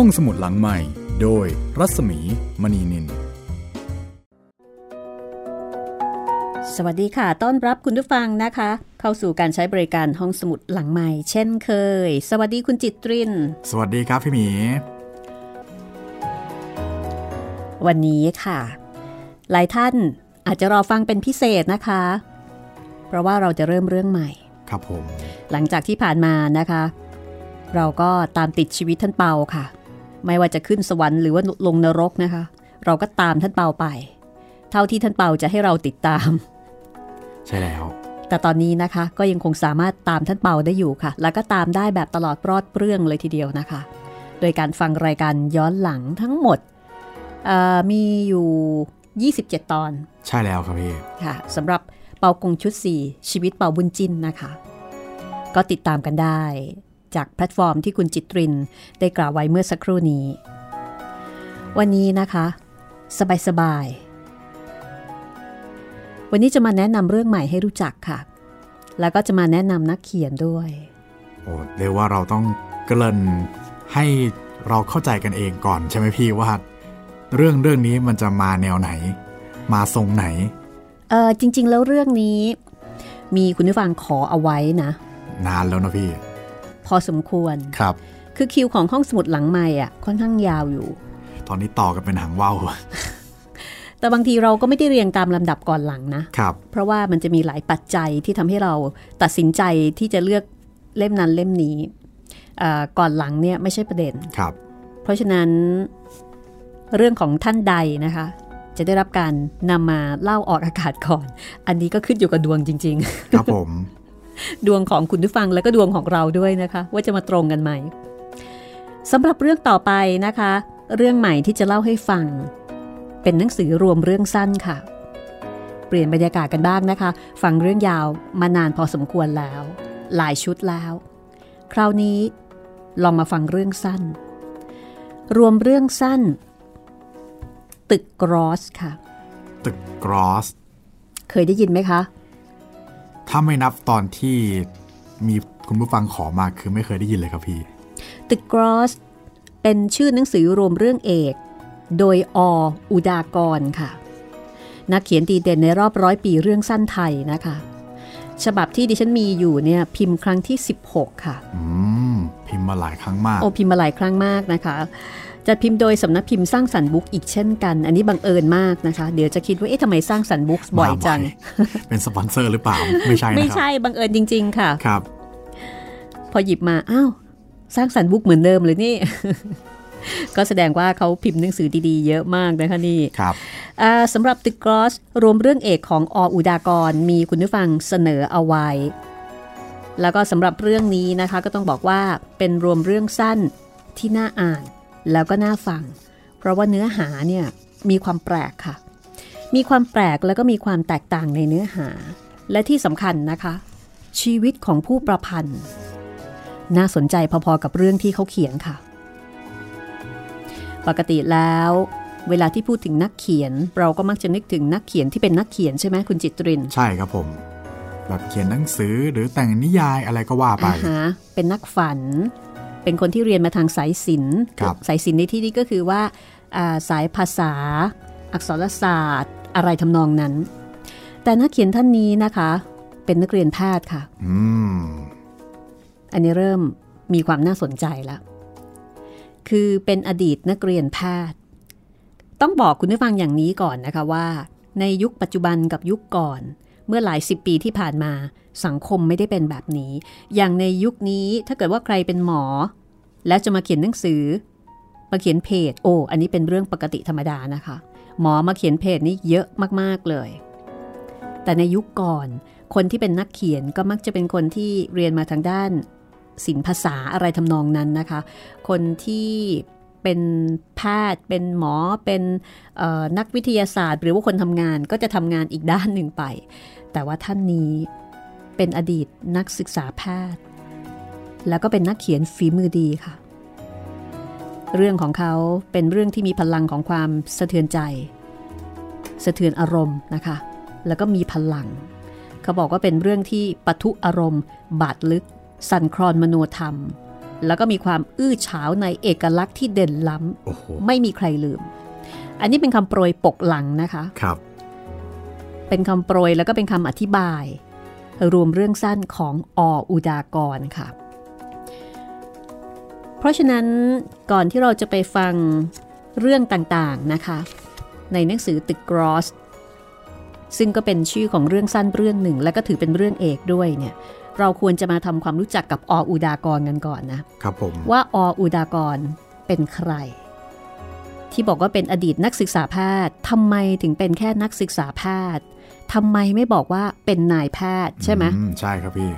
ห้องสมุดหลังใหม่ โดยรัศมีมณีนิน สวัสดีค่ะ ต้อนรับคุณผู้ฟังนะคะ เข้าสู่การใช้บริการห้องสมุดหลังใหม่ เช่นเคย สวัสดีคุณจิตริน สวัสดีครับพี่หมี วันนี้ค่ะ หลายท่านอาจจะรอฟังเป็นพิเศษนะคะ เพราะว่าเราจะเริ่มเรื่องใหม่ ครับผม หลังจากที่ผ่านมานะคะ เราก็ตามติดชีวิตท่านเปาค่ะ ไม่ว่าจะขึ้นสวรรค์หรือว่าลงนรกนะคะ เราก็ตามท่านเปาไป เท่าที่ท่านเปาจะให้เราติดตาม ใช่แล้ว แต่ตอนนี้นะคะก็ยังคงสามารถตามท่านเปาได้อยู่ค่ะ แล้วก็ตามได้แบบตลอดปลอดเปรื่องเลยทีเดียวนะคะ โดยการฟังรายการย้อนหลังทั้งหมดเอ่อมีอยู่ 27 ตอน ใช่แล้วครับพี่ค่ะสำหรับเปากงชุด 4 ชีวิตเปาบุญจินนะคะ ก็ติดตามกันได้ จากแพลตฟอร์มที่คุณจิตริน ได้กล่าวไว้เมื่อสักครู่นี้ วันนี้นะคะ สบายๆวันนี้จะมาแนะนำเรื่องใหม่ให้รู้จักค่ะ แล้วก็จะมาแนะนำนักเขียนด้วย โอ้เรียกว่าเราต้องเกริ่นให้เราเข้าใจกันเองก่อนใช่ไหมพี่ว่า เรื่องเรื่องนี้มันจะมาแนวไหน มาทรงไหน เออจริง ๆ แล้วเรื่องนี้ มีคุณผู้ฟังขอเอาไว้นะ นานแล้วนะพี่ พอสมควรครับ คือคิวของห้องสมุดหลังใหม่อะค่อนข้างยาวอยู่ ตอนนี้ต่อกันเป็นหางว่าวแต่บางทีเราก็ไม่ได้เรียงตามลำดับก่อนหลังนะครับ เพราะว่ามันจะมีหลายปัจจัยที่ทำให้เราตัดสินใจที่จะเลือกเล่มนั้นเล่มนี้เอ่อก่อนหลังเนี่ยไม่ใช่ประเด็นครับ เพราะฉะนั้นเรื่องของท่านใดนะคะ จะได้รับการนำมาเล่าออกอากาศก่อน อันนี้ก็ขึ้นอยู่กับดวงจริงครับผมๆ ดวงของคุณผู้ฟังแล้วก็ดวงของเราด้วยนะคะ ว่าจะมาตรงกันไหมสำหรับเรื่องต่อไปนะคะ เรื่องใหม่ที่จะเล่าให้ฟัง เป็นหนังสือรวมเรื่องสั้นค่ะ เปลี่ยนบรรยากาศกันบ้างนะคะ ฟังเรื่องยาวมานานพอสมควรแล้ว หลายชุดแล้ว คราวนี้ลองมาฟังเรื่องสั้น รวมเรื่องสั้น ตึกกรอสค่ะ ตึกกรอส เคยได้ยินไหมคะ ถ้าไม่นับตอนที่มีคุณผู้ฟังขอมาคือไม่เคยได้ยินเลยครับพี่ตึกกรอสเป็นชื่อหนังสือรวมเรื่องเอก โดยออุดากรค่ะ นักเขียนดีเด่นในรอบร้อยปีเรื่องสั้นไทยนะคะ ฉบับที่ดิฉันมีอยู่เนี่ยพิมพ์ครั้งที่ 16 ค่ะ อืม พิมพ์มาหลายครั้งมาก โอพิมพ์มาหลายครั้งมากนะคะ จะพิมพ์โดยสำนักพิมพ์สร้างสรรค์บุ๊กอีกเช่นกัน อันนี้บังเอิญมากนะคะ เดี๋ยวจะคิดว่าเอ๊ะทำไมสร้างสรรค์บุ๊กบ่อยจังมาเป็นสปอนเซอร์หรือเปล่า ไม่ใช่นะไม่ครับใช่บังเอิญจริง ๆ ค่ะครับ พอหยิบมาอ้าวสร้างสรรค์บุ๊กเหมือนเดิมเลยนี่ ก็แสดงว่าเขาพิมพ์หนังสือดีๆ เยอะมากนะคะนี่ครับอ่าสำหรับตึกกรอสรวมเรื่องเอกของออุดากรมีคุณผู้ฟังเสนอเอาไว้ แล้วก็สำหรับเรื่องนี้นะคะ ก็ต้องบอกว่าเป็นรวมเรื่องสั้นที่น่าอ่าน แล้วก็น่าฟัง เพราะว่าเนื้อหาเนี่ยมีความแปลกค่ะ มีความแปลกแล้วก็มีความแตกต่างในเนื้อหา และที่สำคัญนะคะ ชีวิตของผู้ประพันธ์ น่าสนใจพอๆกับเรื่องที่เขาเขียนค่ะ ปกติแล้ว เวลาที่พูดถึงนักเขียน เราก็มักจะนึกถึงนักเขียนที่เป็นนักเขียนใช่ไหมคุณจิตริน ใช่ครับผมแบบเขียนหนังสือหรือแต่งนิยายอะไรก็ว่าไปอ่าฮะเป็นนักฝัน เป็นคนที่เรียนมาทางสายศิลป์ครับสายศิลป์ในที่นี้ก็คือว่าอ่าสายภาษา อักษรศาสตร์ อะไรทำนองนั้น แต่นักเขียนท่านนี้นะคะ เป็นนักเรียนแพทย์ค่ะอืมอันนี้เริ่มมีความน่าสนใจแล้ว คือเป็นอดีตนักเรียนแพทย์ ต้องบอกคุณผู้ฟังอย่างนี้ก่อนนะคะว่า ในยุคปัจจุบันกับยุคก่อน เมื่อหลายสิบปีที่ผ่านมา สังคมไม่ได้เป็นแบบนี้ อย่างในยุคนี้ถ้าเกิดว่าใครเป็นหมอ แล้วจะมาเขียนหนังสือ มาเขียนเพจโอ้อันนี้เป็นเรื่องปกติธรรมดานะคะ หมอมาเขียนเพจนี่เยอะมากๆเลย แต่ในยุคก่อน คนที่เป็นนักเขียนก็มักจะเป็นคนที่เรียนมาทางด้านศิลปภาษาอะไรทำนองนั้นนะคะ คนที่เป็นแพทย์ เป็นหมอ เป็นนักวิทยาศาสตร์ หรือว่าคนทำงานก็จะทำงานอีกด้านหนึ่งไป แต่ว่าท่านนี้ เป็นอดีตนักศึกษาแพทย์ แล้วก็เป็นนักเขียนฝีมือดีค่ะ เรื่องของเขาเป็นเรื่องที่มีพลังของความสะเทือนใจ สะเทือนอารมณ์นะคะ แล้วก็มีพลัง เขาบอกว่าเป็นเรื่องที่ปะทุอารมณ์ บาดลึก สั่นคลอนมโนธรรม แล้วก็มีความอื้อฉาวในเอกลักษณ์ที่เด่นล้โอ้โหำไม่มีใครลืม อันนี้เป็นคำโปรยปกหลังนะคะครับเป็นคำโปรยแล้วก็เป็นคำอธิบาย รวมเรื่องสั้นของออุดากรค่ะ เพราะฉะนั้นก่อนที่เราจะไปฟังเรื่องต่างๆนะคะ ในหนังสือตึกกรอสซึ่งก็เป็นชื่อของเรื่องสั้นเรื่องหนึ่ง และก็ถือเป็นเรื่องเอกด้วยเนี่ยเราควรจะมาทำความรู้จักกับออุดากรกันก่อนนะครับผมว่าออุดากรเป็นใคร ที่บอกว่าเป็นอดีตนักศึกษาแพทย์ทำไมถึงเป็นแค่นักศึกษาแพทย์ ทำไมไม่บอกว่าเป็นนายแพทย์ใช่ไหมอืใช่ครับพี่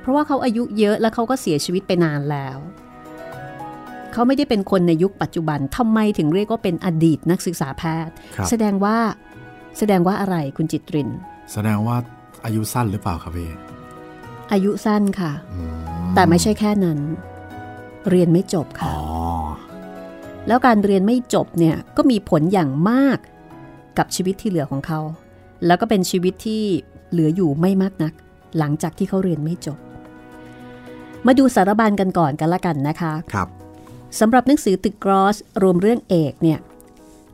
เพราะว่าเขาอายุเยอะแล้วเขาก็เสียชีวิตไปนานแล้ว เขาไม่ได้เป็นคนในยุคปัจจุบันทำไมถึงเรียกว่าเป็นอดีตนักศึกษาแพทย์ครับแสดงว่าแสดงว่าอะไรคุณจิตริน แสดงว่าอายุสั้นหรือเปล่าครับพี่อายุสั้นค่ะอืแต่ไม่ใช่แค่นั้น เรียนไม่จบอ๋ค่ะอแล้วการเรียนไม่จบเนี่ยก็มีผลอย่างมากกับชีวิตที่เหลือของเขา แล้วก็เป็นชีวิตที่เหลืออยู่ไม่มากนัก หลังจากที่เขาเรียนไม่จบ มาดูสารบัญกันก่อนกันละกันนะคะครับสำหรับหนังสือตึกกรอสรวมเรื่องเอกเนี่ย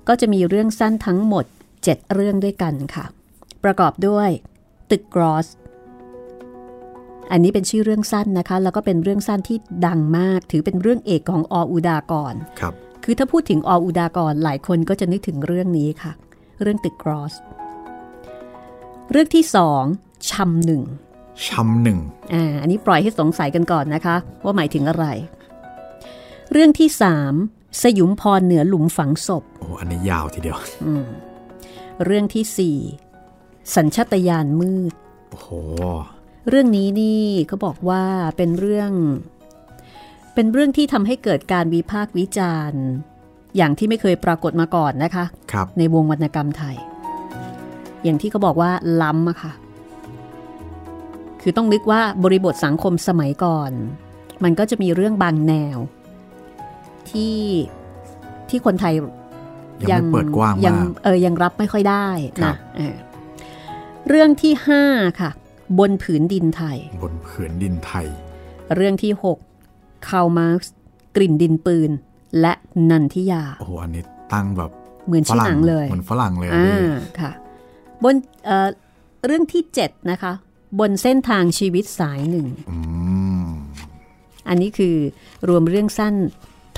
ก็จะมีเรื่องสั้นทั้งหมด 7 เรื่องด้วยกันค่ะ ประกอบด้วยตึกกรอสอันนี้เป็นชื่อเรื่องสั้นนะคะ แล้วก็เป็นเรื่องสั้นที่ดังมาก ถือเป็นเรื่องเอกของออุดากรครับ คือถ้าพูดถึงออุดากรหลายคนก็จะนึกถึงเรื่องนี้ค่ะ เรื่องตึกกรอส เรื่องที่สองชำหนึ่งช้ำหนึ่งอ่าอันนี้ปล่อยให้สงสัยกันก่อนนะคะ ว่าหมายถึงอะไร เรื่องที่สามสยุมพรเหนือหลุมฝังศพโอ้อันนี้ยาวทีเดียวอืมเรื่องที่สี่สัญชาตญาณมืดโอ้โหเรื่องนี้นี่เขาบอกว่าเป็นเรื่อง เป็นเรื่องที่ทำให้เกิดการวิพากษ์วิจารณ์ อย่างที่ไม่เคยปรากฏมาก่อนนะคะครับในวงวรรณกรรมไทย อย่างที่เขาบอกว่าล้ำอะค่ะ คือต้องนึกว่าบริบทสังคมสมัยก่อน มันก็จะมีเรื่องบางแนว ที่ที่คนไทยยังไม่เปิดกว้างยังมากเออยังรับไม่ค่อยได้ครันะบเออเรื่องที่ห้าค่ะ บนผืนดินไทย บนผืนดินไทย เรื่องที่หกคาร์ลมาร์กซ์กลิ่นดินปืน และนันทิยา โอ้โหอันนี้ตั้งแบบเหมือนชื่อหนังเลย เหมือนฝรั่งเลยอะอ่พี่าค่ะ บนเอ่อเรื่องที่ 7 นะคะ บนเส้นทางชีวิตสายหนึ่งอืมอันนี้คือรวมเรื่องสั้น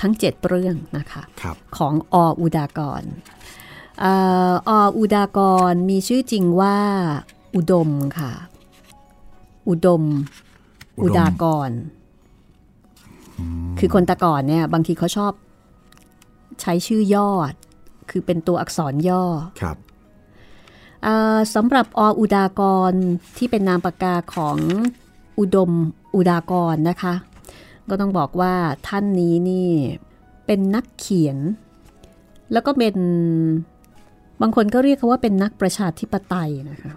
ทั้ง 7 เรื่องนะคะครับของออุดากรเอ่อออุดากรมีชื่อจริงว่า อุดมค่ะ อุดม อุดมอุดากร คือคนแตะก่อนเนี่ย บางทีเขาชอบ ใช้ชื่อย่อคือเป็นตัวอักษรย่อครับเอ่อ สำหรับออุดากรที่เป็นนามปากกาของอุดมอุดากรนะคะ ก็ต้องบอกว่าท่านนี้นี่เป็นนักเขียน แล้วก็เป็นบางคนก็เรียกเขาว่าเป็นนักประชาธิปไตยนะคะ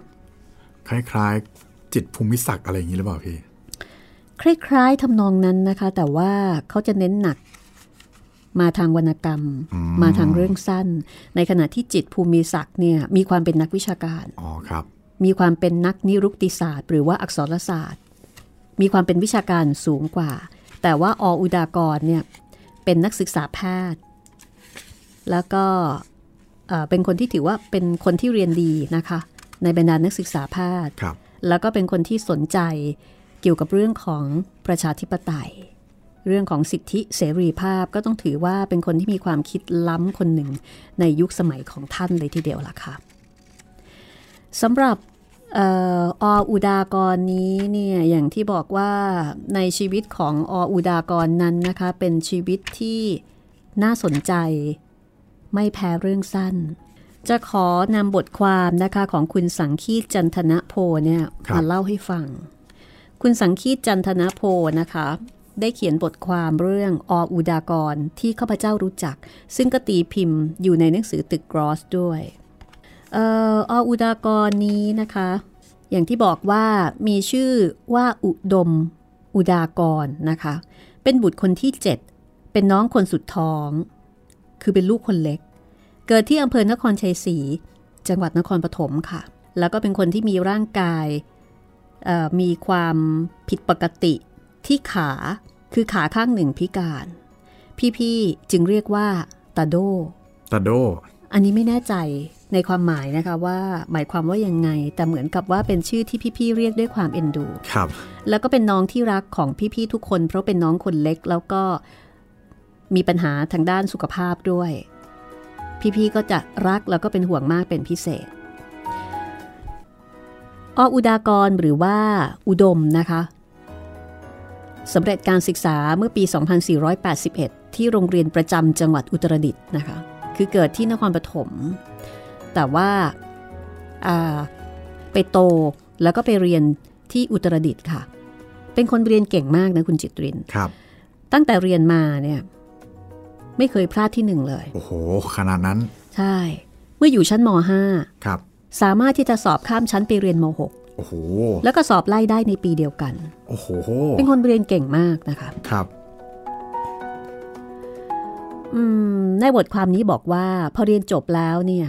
คล้ายๆจิตภูมิศักดิ์อะไรอย่างนี้หรือเปล่าพี่คล้ายๆทำนองนั้นนะคะ แต่ว่าเขาจะเน้นหนัก มาทางวรรณกรรมอืมมาทางเรื่องสั้น ในขณะที่จิตภูมิศักดิ์เนี่ยมีความเป็นนักวิชาการอ๋อครับมีความเป็นนักนิรุกติศาสตร์ หรือว่าอักษรศาสตร์ มีความเป็นวิชาการสูงกว่า แต่ว่าออุดากรเนี่ยเป็นนักศึกษาแพทย์ แล้วก็เอ่อเป็นคนที่ถือว่าเป็นคนที่เรียนดีนะคะ ในบรรดานักศึกษาแพทย์ครับแล้วก็เป็นคนที่สนใจเกี่ยวกับเรื่องของประชาธิปไตย เรื่องของสิทธิเสรีภาพก็ต้องถือว่าเป็นคนที่มีความคิดล้ำคนหนึ่งในยุคสมัยของท่านเลยทีเดียวล่ะค่ะสำหรับเอ่อออุดากรนี้เนี่ยอย่างที่บอกว่าในชีวิตของออุดากรนั้นนะคะเป็นชีวิตที่น่าสนใจ ไม่แพ้เรื่องสั้น จะขอนำบทความนะคะของคุณสังคีตจันทนะโพเนี่ยครับมาเล่าให้ฟัง คุณสังคีตจันทนะโพนะคะ ได้เขียนบทความเรื่องออุดากรที่ข้าพเจ้ารู้จัก ซึ่งก็ตีพิมพ์อยู่ในหนังสือตึกกรอสด้วยอออุดากรนี้นะคะ อย่างที่บอกว่ามีชื่อว่าอุดมอุดากรนะคะ เป็นบุตรคนที่ 7 เป็นน้องคนสุดท้อง คือเป็นลูกคนเล็ก เกิดที่อำเภอนครชัยศรีจังหวัดนครปฐมค่ะ แล้วก็เป็นคนที่มีร่างกายมีความผิดปกติ ที่ขาคือขาข้างหนึ่งพิการ พี่ๆจึงเรียกว่าตาโดตาโด อันนี้ไม่แน่ใจในความหมายนะคะว่าหมายความว่ายังไง แต่เหมือนกับว่าเป็นชื่อที่พี่ๆเรียกด้วยความเอ็นดู ครับ แล้วก็เป็นน้องที่รักของพี่ๆทุกคน เพราะเป็นน้องคนเล็กแล้วก็มีปัญหาทางด้านสุขภาพด้วย พี่ๆก็จะรักแล้วก็เป็นห่วงมากเป็นพิเศษ ออุดากรหรือว่าอุดมนะคะ สำเร็จการศึกษาเมื่อปี 2481 ที่โรงเรียนประจำจังหวัดอุตรดิตถ์นะคะ คือเกิดที่นครปฐม แต่ว่าไปโตแล้วก็ไปเรียนที่อุตรดิตถ์ค่ะ เป็นคนเรียนเก่งมากนะคุณจิตริน ครับ ตั้งแต่เรียนมาเนี่ยไม่เคยพลาดที่หนึ่งเลย โอ้โห ขนาดนั้น ใช่ เมื่ออยู่ชั้นม .5 ครับ สามารถที่จะสอบข้ามชั้นไปเรียนม โอ้โห .6 แล้วก็สอบไล่ได้ในปีเดียวกัน โอ้โห เป็นคนเรียนเก่งมากนะคะ ครับอืมในบทความนี้บอกว่า พอเรียนจบแล้วเนี่ย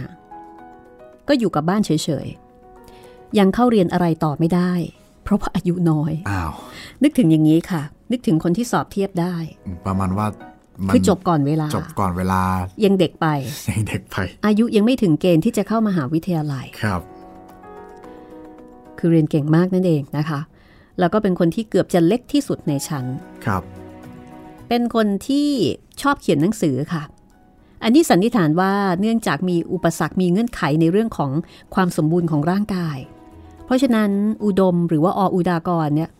ก็อยู่กับบ้านเฉยๆ ยังเข้าเรียนอะไรต่อไม่ได้ เพราะว่าอายุน้อยอ้าวนึกถึงอย่างนี้ค่ะ นึกถึงคนที่สอบเทียบได้ ประมาณว่ามันคือจบก่อนเวลา จบก่อนเวลา ยังเด็กไปยังเด็กไป อายุยังไม่ถึงเกณฑ์ที่จะเข้ามาหาวิทยาลัยครับ คือเรียนเก่งมากนั่นเองนะคะ แล้วก็เป็นคนที่เกือบจะเล็กที่สุดในชั้นครับ เป็นคนที่ชอบเขียนหนังสือค่ะ อันนี้สันนิษฐานว่าเนื่องจากมีอุปสรรคมีเงื่อนไขในเรื่องของความสมบูรณ์ของร่างกาย เพราะฉะนั้นอุดมหรือว่าออุดากรเนี่ย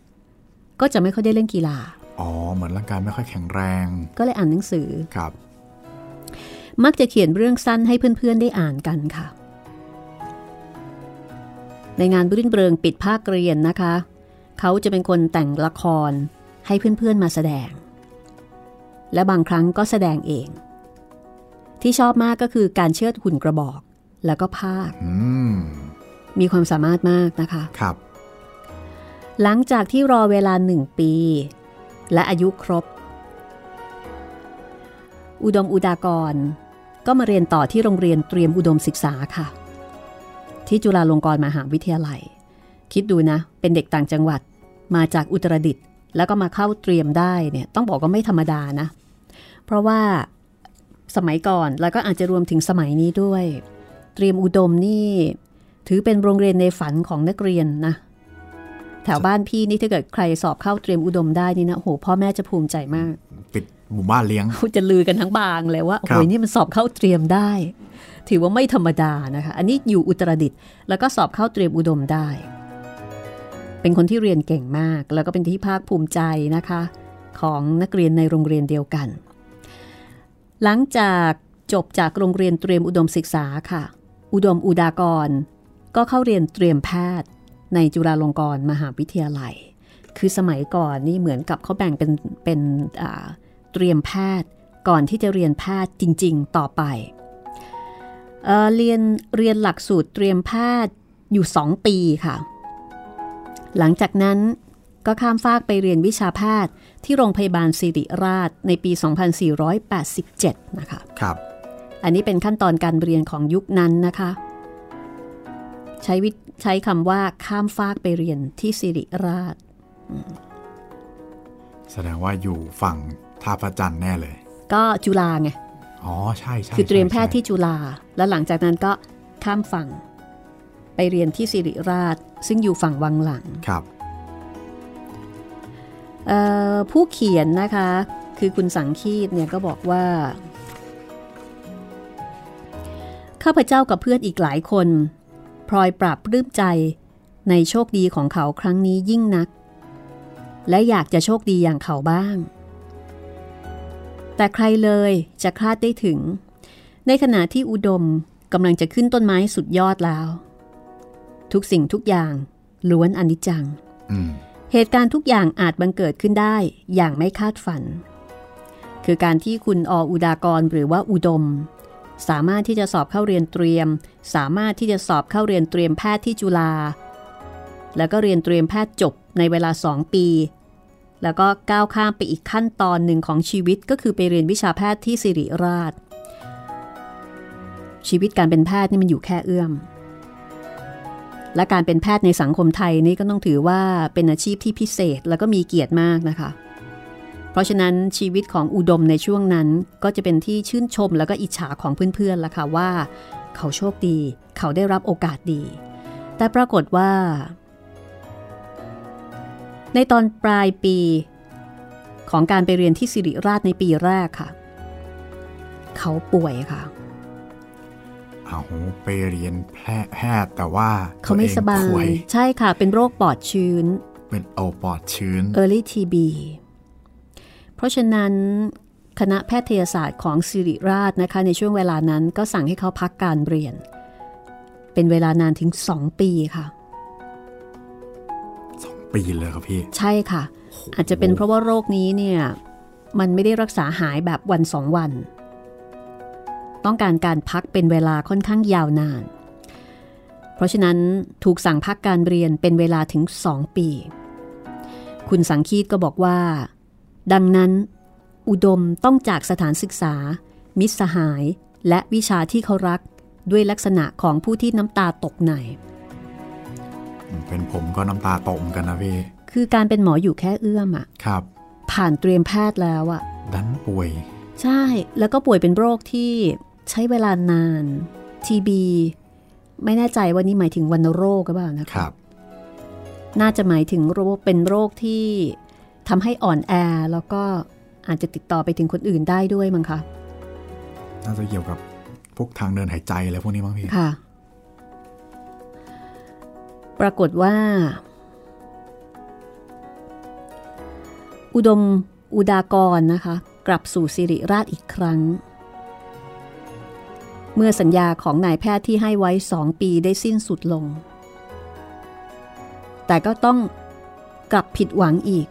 ก็จะไม่ค่อยได้เล่นกีฬา อ๋อ เหมือนร่างกายไม่ค่อยแข็งแรง ก็เลยอ่านหนังสือ ครับ มักจะเขียนเรื่องสั้นให้เพื่อนๆได้อ่านกันค่ะ ในงานรื่นเริงปิดภาคเรียนนะคะ เขาจะเป็นคนแต่งละครให้เพื่อนๆมาแสดง และบางครั้งก็แสดงเอง ที่ชอบมากก็คือการเชิดหุ่นกระบอก แล้วก็ภาคอืมมีความสามารถมากนะคะครับ หลังจากที่รอเวลาหนึ่งปี และอายุครบ อุดมอุดากร ก็มาเรียนต่อที่โรงเรียนเตรียมอุดมศึกษาค่ะ ที่จุฬาลงกรณ์มหาวิทยาลัย คิดดูนะ เป็นเด็กต่างจังหวัดมาจากอุตรดิตถ์แล้วก็มาเข้าเตรียมได้เนี่ยต้องบอกว่าไม่ธรรมดานะ เพราะว่าสมัยก่อนแล้วก็อาจจะรวมถึงสมัยนี้ด้วย เตรียมอุดมนี่ ถือเป็นโรงเรียนในฝันของนักเรียนนะ แถวบ้านพี่นี่ถ้าเกิดใครสอบเข้าเตรียมอุดมได้นี่นะโหพ่อแม่จะภูมิใจมาก ปิดหมู่บ้านเลี้ยงเขาจะลือกันทั้งบางเลยว่าครัโอ้บยนี่มันสอบเข้าเตรียมได้ ถือว่าไม่ธรรมดานะคะ อันนี้อยู่อุตรดิตถ์แล้วก็สอบเข้าเตรียมอุดมได้ เป็นคนที่เรียนเก่งมาก แล้วก็เป็นที่ภาคภูมิใจนะคะ ของนักเรียนในโรงเรียนเดียวกัน หลังจากจบจากโรงเรียนเตรียมอุดมศึกษาค่ะ อุดมอุดากร ก็เข้าเรียนเตรียมแพทย์ ในจุฬาลงกรณ์มหาวิทยาลัย คือสมัยก่อนนี่เหมือนกับเขาแบ่งเป็นเป็นเตรียมแพทย์ก่อนที่จะเรียนแพทย์จริง ๆ ต่อไป เอ่อเรียนเรียนหลักสูตรเตรียมแพทย์อยู่ 2 ปีค่ะ หลังจากนั้นก็ข้ามฟากไปเรียนวิชาแพทย์ที่โรงพยาบาลสิริราชในปี 2487 นะคะ ครับ อันนี้เป็นขั้นตอนการเรียนของยุคนั้นนะคะ ใช้วิใช้คำว่าข้ามฟากไปเรียนที่สิริราช แสดงว่าอยู่ฝั่งท่าพระจันทร์แน่เลย ก็จุฬาไง อ๋อ ใช่ใช่คือเตรียมแพทย์ใช่ที่จุฬา แล้วหลังจากนั้นก็ข้ามฝั่ง ไปเรียนที่สิริราช ซึ่งอยู่ฝั่งวังหลังครับเอ่อผู้เขียนนะคะ คือคุณสังคีตเนี่ยก็บอกว่า ข้าพเจ้ากับเพื่อนอีกหลายคนพลอยปรับปลื้มใจในโชคดีของเขาครั้งนี้ยิ่งนัก และอยากจะโชคดีอย่างเขาบ้าง แต่ใครเลยจะคาดได้ถึง ในขณะที่อุดมกำลังจะขึ้นต้นไม้สุดยอดแล้ว ทุกสิ่งทุกอย่างล้วนอนิจจังอืมเหตุการณ์ทุกอย่างอาจบังเกิดขึ้นได้อย่างไม่คาดฝัน คือการที่คุณออุดากรหรือว่าอุดม สามารถที่จะสอบเข้าเรียนเตรียม สามารถที่จะสอบเข้าเรียนเตรียมแพทย์ที่จุฬาแล้วก็เรียนเตรียมแพทย์จบในเวลา2ปี แล้วก็ก้าวข้ามไปอีกขั้นตอนหนึ่งของชีวิตก็คือไปเรียนวิชาแพทย์ที่สิริราช ชีวิตการเป็นแพทย์นี่มันอยู่แค่เอื้อม และการเป็นแพทย์ในสังคมไทยนี่ก็ต้องถือว่าเป็นอาชีพที่พิเศษแล้วก็มีเกียรติมากนะคะ เพราะฉะนั้นชีวิตของอุดมในช่วงนั้นก็จะเป็นที่ชื่นชมแล้วก็อิจฉาของเพื่อนๆละค่ะว่า เขาโชคดี เขาได้รับโอกาสดี แต่ปรากฏว่า ในตอนปลายปีของการไปเรียนที่สิริราชในปีแรกค่ะ เขาป่วยค่ะ เอาไปเรียนแพทย์แต่ว่าเขาไม่สบาตัวเองป่วยใช่ค่ะ เป็นโรคปอดชื้น เป็นโอปอดชื้น Early TB เพราะฉะนั้นคณะแพทยศาสตร์ของสิริราชนะคะ ในช่วงเวลานั้นก็สั่งให้เขาพักการเรียน เป็นเวลานานถึง 2 ปีค่ะปีเลยครับพี่ ใช่ค่ะ อาจจะเป็นเพราะว่าโรคนี้เนี่ย มันไม่ได้รักษาหายแบบวันสองวัน ต้องการการพักเป็นเวลาค่อนข้างยาวนาน เพราะฉะนั้นถูกสั่งพักการเรียนเป็นเวลาถึง 2 ปี คุณสังคีตก็บอกว่า ดังนั้น อุดมต้องจากสถานศึกษา มิตรสหาย และวิชาที่เขารักด้วยลักษณะของผู้ที่น้ำตาตกในเป็นผมก็น้ำตาตกเหมือนกันนะพี่คือการเป็นหมออยู่แค่เอื้อมอะครับ ผ่านเตรียมแพทย์แล้วอะดันป่วย ใช่แล้วก็ป่วยเป็นโรคที่ ใช้เวลานาน TB ไม่แน่ใจว่านี่หมายถึงวัณโรคหรือเปล่านะคคะรับ น่าจะหมายถึงโรคเป็นโรคที่ทำให้อ่อนแอแล้วก็อาจจะติดต่อไปถึงคนอื่นได้ด้วยมั้งคะน่าจะเกี่ยวกับพวกทางเดินหายใจอะไรพวกนี้มั้งพี่ค่ะ ปรากฏว่า อุดมอุดากรนะคะ กลับสู่สิริราชอีกครั้ง เมื่อสัญญาของนายแพทย์ที่ให้ไว้สองปีได้สิ้นสุดลง แต่ก็ต้องกลับผิดหวังอีก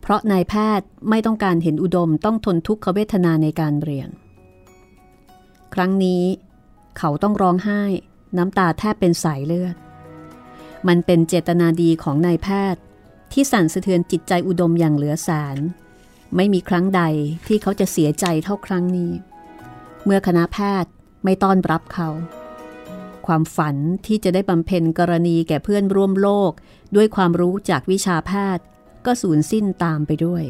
เพราะนายแพทย์ไม่ต้องการเห็นอุดมต้องทนทุกขเวทนาในการเรียน ครั้งนี้เขาต้องร้องไห้น้ำตาแทบเป็นสายเลือด มันเป็นเจตนาดีของนายแพทย์ที่สั่นสะเทือนจิตใจอุดมอย่างเหลือแสนไม่มีครั้งใดที่เขาจะเสียใจเท่าครั้งนี้ เมื่อคณะแพทย์ ไม่ต้อนรับเขา ความฝันที่จะได้บำเพ็ญกรณีแก่เพื่อนร่วมโลก ด้วยความรู้จากวิชาแพทย์ ก็สูญสิ้นตามไปด้วย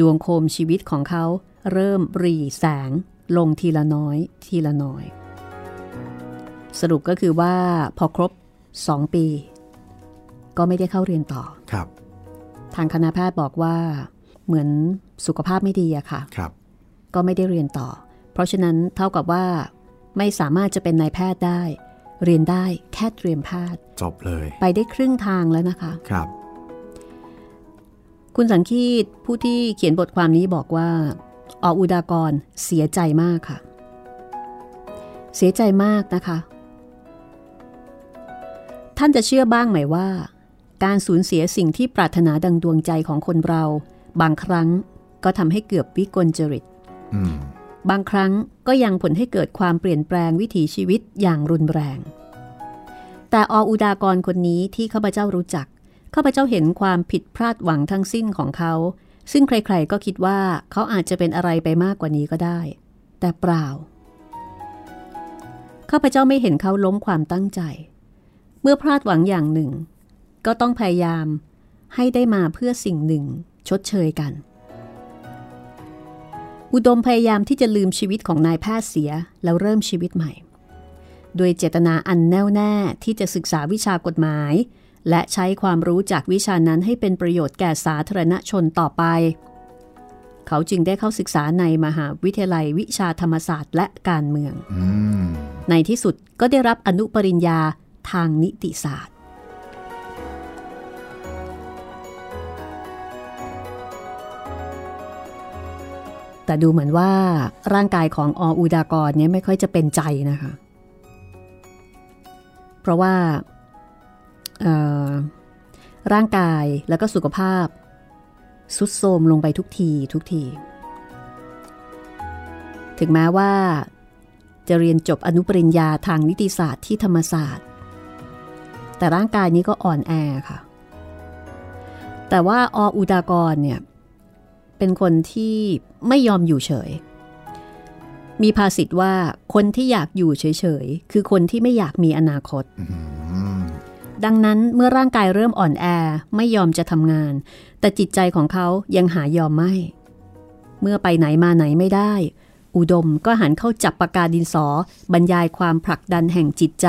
ดวงโคมชีวิตของเขาเริ่มรีแสง ลงทีละน้อย ทีละน้อย สรุปก็คือว่าพอครบ 2 ปี ก็ไม่ได้เข้าเรียนต่อครับ ทางคณะแพทย์บอกว่าเหมือนสุขภาพไม่ดีอะค่ะ ครับ ก็ไม่ได้เรียนต่อ เพราะฉะนั้นเท่ากับว่า ไม่สามารถจะเป็นนายแพทย์ได้ เรียนได้แค่เตรียมแพทย์ จบเลย ไปได้ครึ่งทางแล้วนะคะ ครับ คุณสังคีตผู้ที่เขียนบทความนี้บอกว่าออุดากรเสียใจมากค่ะ เสียใจมากนะคะ ท่านจะเชื่อบ้างไหมว่า การสูญเสียสิ่งที่ปรารถนาดังดวงใจของคนเรา บางครั้งก็ทำให้เกือบวิกลจริตอืม บางครั้งก็ยังผลให้เกิดความเปลี่ยนแปลงวิถีชีวิตอย่างรุนแรง แต่ออุดากรคนนี้ที่ข้าพเจ้ารู้จักข้าพเจ้าเห็นความผิดพลาดหวังทั้งสิ้นของเขา ซึ่งใครๆก็คิดว่าเขาอาจจะเป็นอะไรไปมากกว่านี้ก็ได้ แต่เปล่าข้าพเจ้าไม่เห็นเขาล้มความตั้งใจ เมื่อพลาดหวังอย่างหนึ่ง ก็ต้องพยายามให้ได้มาเพื่อสิ่งหนึ่งชดเชยกัน อุดมพยายามที่จะลืมชีวิตของนายแพทย์เสียแล้วเริ่มชีวิตใหม่ โดยเจตนาอันแน่วแน่ที่จะศึกษาวิชากฎหมาย และใช้ความรู้จากวิชานั้นให้เป็นประโยชน์แก่สาธารณชนต่อไป เขาจึงได้เข้าศึกษาในมหาวิทยาลัยวิชาธรรมศาสตร์และการเมืองอืมในที่สุดก็ได้รับอนุปริญญาทางนิติศาสตร์ แต่ดูเหมือนว่าร่างกายของออูดากรเนี่ยไม่ค่อยจะเป็นใจนะคะ เพราะว่าร่างกายแล้วก็สุขภาพสุดโทรมลงไปทุกทีทุกที ถึงแม้ว่าจะเรียนจบอนุปริญญาทางนิติศาสตร์ที่ธรรมศาสตร์ แต่ร่างกายนี้ก็อ่อนแอค่ะ แต่ว่าออุดากรเนี่ย เป็นคนที่ไม่ยอมอยู่เฉย มีภาษิตว่าคนที่อยากอยู่เฉยๆ คือคนที่ไม่อยากมีอนาคตอืมดังนั้นเมื่อร่างกายเริ่มอ่อนแอไม่ยอมจะทำงาน แต่จิตใจของเขายังหายอมไม่ เมื่อไปไหนมาไหนไม่ได้ อุดมก็หันเข้าจับปากกาดินสอ บรรยายความผลักดันแห่งจิตใจ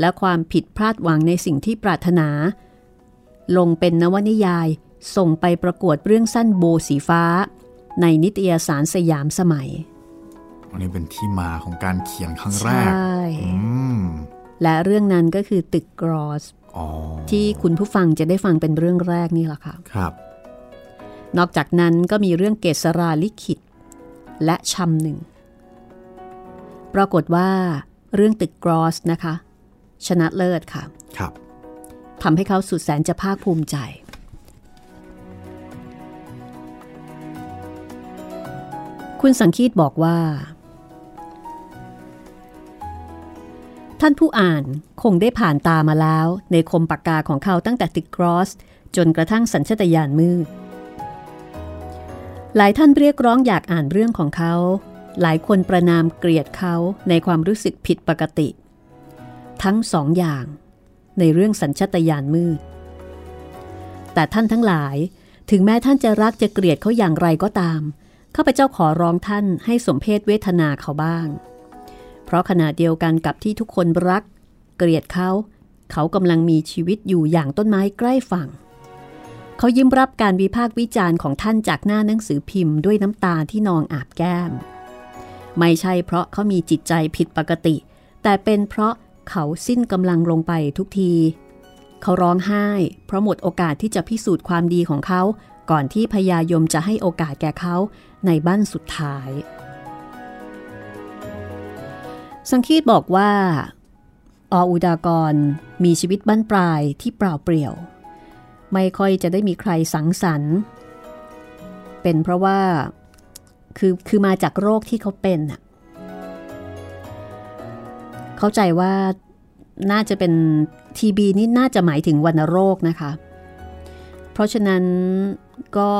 และความผิดพลาดหวังในสิ่งที่ปรารถนา ลงเป็นนวนิยาย ส่งไปประกวดเรื่องสั้นโบสีฟ้า ในนิตยสารสยามสมัยอันนี้เป็นที่มาของการเขียนครั้งใชแรก่อืมและเรื่องนั้นก็คือตึกกรอสอ๋อที่คุณผู้ฟังจะได้ฟังเป็นเรื่องแรกนี่แหละค่ะครับ นอกจากนั้นก็มีเรื่องเกษราลิขิต และชำหนึ่ง ปรากฏว่าเรื่องตึกกรอสนะคะ ชนะเลิศค่ะ ครับทำให้เขาสุดแสนจะภาคภูมิใจ คุณสังคีตบอกว่า ท่านผู้อ่านคงได้ผ่านตามาแล้ว ในคมปากกาของเขาตั้งแต่ตึกกรอส จนกระทั่งสัญชตาตญาณมืด หลายท่านเรียกร้องอยากอ่านเรื่องของเขา หลายคนประนามเกลียดเขาในความรู้สึกผิดปกติ ทั้งสองอย่าง ในเรื่องสัญชตาตญาณมืด แต่ท่านทั้งหลายถึงแม้ท่านจะรักจะเกลียดเขาอย่างไรก็ตาม ข้าพเจ้าขอร้องท่านให้สมเพศเวทนาเขาบ้าง เพราะขณะเดียวกันกับที่ทุกคนรัก เกลียดเขา เขากำลังมีชีวิตอยู่อย่างต้นไม้ใกล้ฝั่ง เขายิ้มรับการวิพากษ์วิจารณ์ของท่านจากหน้าหนังสือพิมพ์ด้วยน้ำตาที่นองอาบแก้ม ไม่ใช่เพราะเขามีจิตใจผิดปกติ แต่เป็นเพราะเขาสิ้นกำลังลงไปทุกที เขาร้องไห้ เพราะหมดโอกาสที่จะพิสูจน์ความดีของเขา ก่อนที่พญายมจะให้โอกาสแก่เขาในบ้านสุดท้าย สังคีตบอกว่า ออุดากรมีชีวิตบ้านปลายที่เปล่าเปลี่ยว ไม่ค่อยจะได้มีใครสังสรรค์ เป็นเพราะว่าคือคือมาจากโรคที่เขาเป็นน่ะเข้าใจว่าน่าจะเป็นทีบีนี่น่าจะหมายถึงวัณโรคนะคะ เพราะฉะนั้น ก็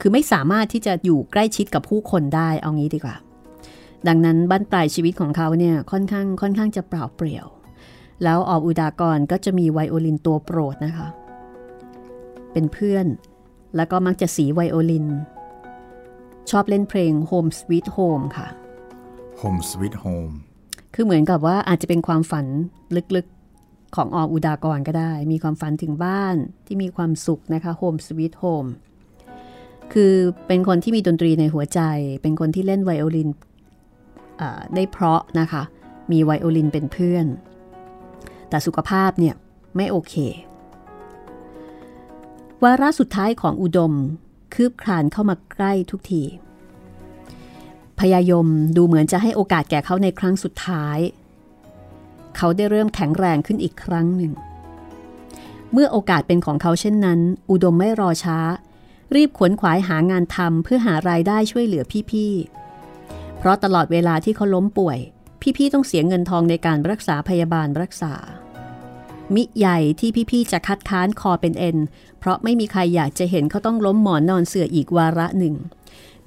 คือไม่สามารถที่จะอยู่ใกล้ชิดกับผู้คนได้เอางี้ดีกว่า ดังนั้นบ้านปลายชีวิตของเขาเนี่ยค่อนข้างค่อนข้างจะเปล่าเปลี่ยว แล้วออบอุดากรก็จะมีไวโอลินตัวโปรดนะคะ เป็นเพื่อนแล้วก็มักจะสีไวโอลิน ชอบเล่นเพลง Home Sweet Home ค่ะ Home Sweet Home คือเหมือนกับว่าอาจจะเป็นความฝันลึกๆ ของอออุดากรก็ได้ มีความฝันถึงบ้านที่มีความสุขนะคะ Home Sweet Home คือเป็นคนที่มีดนตรีในหัวใจ เป็นคนที่เล่นไวโอลินได้เพราะนะคะ มีไวโอลินเป็นเพื่อน แต่สุขภาพเนี่ยไม่โอเควาระสุดท้ายของอุดม คืบคลานเข้ามาใกล้ทุกทีพยายมดูเหมือนจะให้โอกาสแก่เขาในครั้งสุดท้าย เขาได้เริ่มแข็งแรงขึ้นอีกครั้งหนึ่ง เมื่อโอกาสเป็นของเขาเช่นนั้น อุดมไม่รอช้า รีบขวนขวายหางานทำเพื่อหารายได้ช่วยเหลือพี่ๆ เพราะตลอดเวลาที่เขาล้มป่วย พี่ๆต้องเสียเงินทองในการรักษาพยาบาลรักษา มิใหญ่ที่พี่ๆจะคัดค้านคอเป็นเอ็น เพราะไม่มีใครอยากจะเห็นเขาต้องล้มหมอนนอนเสื่ออีกวาระหนึ่ง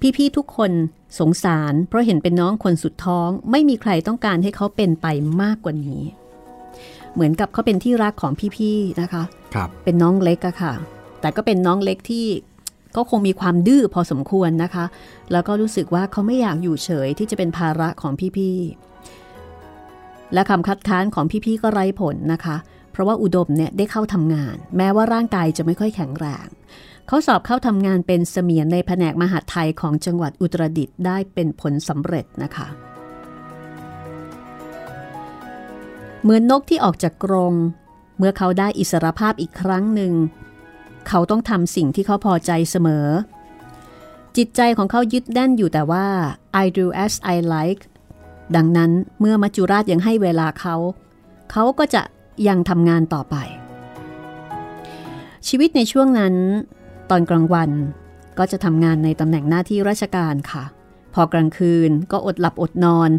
พี่ๆทุกคนสงสาร เพราะเห็นเป็นน้องคนสุดท้อง ไม่มีใครต้องการให้เขาเป็นไปมากกว่านี้ เหมือนกับเขาเป็นที่รักของพี่ๆนะคะครับเป็นน้องเล็กอะค่ะ แต่ก็เป็นน้องเล็กที่ก็คงมีความดื้อพอสมควรนะคะ แล้วก็รู้สึกว่าเขาไม่อยากอยู่เฉยที่จะเป็นภาระของพี่ๆ และคำคัดค้านของพี่ๆ ก็ไร้ผลนะคะ เพราะว่าอุดมเนี่ยได้เข้าทำงาน แม้ว่าร่างกายจะไม่ค่อยแข็งแรง เขาสอบเข้าทำงานเป็นเสมียนในแผนกมหาไทยของจังหวัดอุตรดิตถ์ได้เป็นผลสำเร็จนะคะ เหมือนนกที่ออกจากกรงเมื่อเขาได้อิสรภาพอีกครั้งหนึ่ง เขาต้องทำสิ่งที่เขาพอใจเสมอ จิตใจของเขายึดแน่นอยู่แต่ว่า I do as I like ดังนั้นเมื่อมัจจุราชยังให้เวลาเขา เขาก็จะยังทำงานต่อไป ชีวิตในช่วงนั้น ตอนกลางวันก็จะทำงานในตำแหน่งหน้าที่ราชการค่ะ พอกลางคืนก็อดหลับอดนอน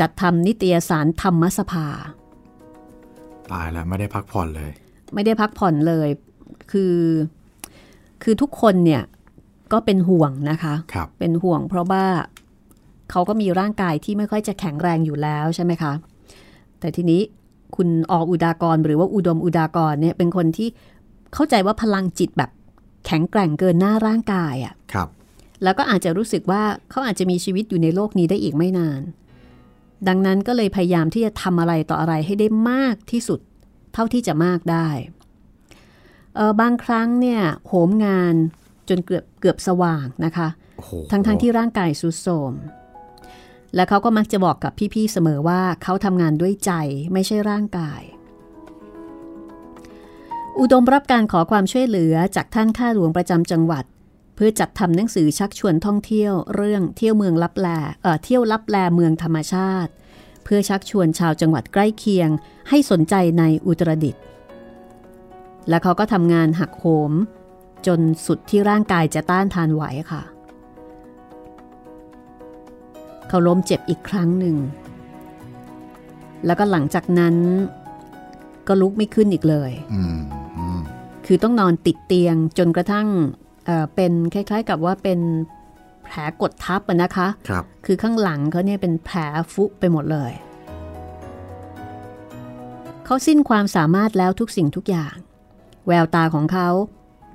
จัดทำนิตยสารธรรมสภา ตายแล้วไม่ได้พักผ่อนเลย ไม่ได้พักผ่อนเลย คือ คือทุกคนเนี่ยก็เป็นห่วงนะคะครับเป็นห่วงเพราะว่าเขาก็มีร่างกายที่ไม่ค่อยจะแข็งแรงอยู่แล้วใช่ไหมคะ แต่ทีนี้คุณออกอุดากรหรือว่าอุดมอุดากรเนี่ยเป็นคนที่เข้าใจว่าพลังจิตแบบ แข็งแกร่งเกินหน้าร่างกายอะ่ะครับ แล้วก็อาจจะรู้สึกว่าเขาอาจจะมีชีวิตอยู่ในโลกนี้ได้อีกไม่นาน ดังนั้นก็เลยพยายามที่จะทำอะไรต่ออะไรให้ได้มากที่สุด เท่าที่จะมากได้เออบางครั้งเนี่ยโหมงานจนเกือบเกือบสว่างนะคะโอ้โหทั้งๆทที่ร่างกายสุดโทรมและเขาก็มักจะบอกกับพี่ๆเสมอว่าเขาทำงานด้วยใจไม่ใช่ร่างกาย อุดมรับการขอความช่วยเหลือจากท่านข้าหลวงประจำจังหวัด เพื่อจัดทำหนังสือชักชวนท่องเที่ยวเรื่องเที่ยวเมืองลับแลเอ่อเที่ยวลับแลเมืองธรรมชาติ เพื่อชักชวนชาวจังหวัดใกล้เคียง ให้สนใจในอุตรดิตถ์และเขาก็ทำงานหักโหม จนสุดที่ร่างกายจะต้านทานไหวค่ะ เขาล้มเจ็บอีกครั้งหนึ่ง แล้วก็หลังจากนั้น ก็ลุกไม่ขึ้นอีกเลย อืม คือต้องนอนติดเตียงจนกระทั่งเอ่อเป็นคล้ายๆกับว่าเป็นแผลกดทับอะนะคะครับคือข้างหลังเขาเนี่ยเป็นแผลฟุไปหมดเลย เขาสิ้นความสามารถแล้วทุกสิ่งทุกอย่าง แววตาของเขา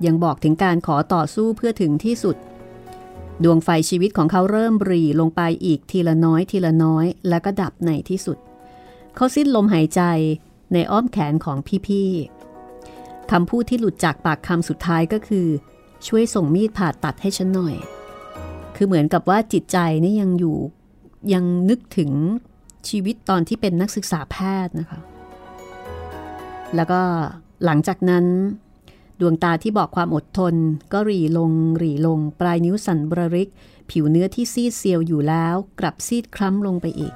ยังบอกถึงการขอต่อสู้เพื่อถึงที่สุด ดวงไฟชีวิตของเขาเริ่มบรีลงไปอีกทีละน้อยทีละน้อย แล้วก็ดับในที่สุด เขาสิ้นลมหายใจในอ้อมแขนของพี่ๆ คำพูดที่หลุดจากปากคำสุดท้ายก็คือ ช่วยส่งมีดผ่าตัดให้ฉันหน่อย คือเหมือนกับว่าจิตใจนี่ยังอยู่ยังนึกถึงชีวิตตอนที่เป็นนักศึกษาแพทย์นะคะ แล้วก็หลังจากนั้น ดวงตาที่บอกความอดทน ก็หรีลงหรีลง ปลายนิ้วสั่นบระริก ผิวเนื้อที่ซีดเซียวอยู่แล้ว กลับซีดคล้ำลงไปอีก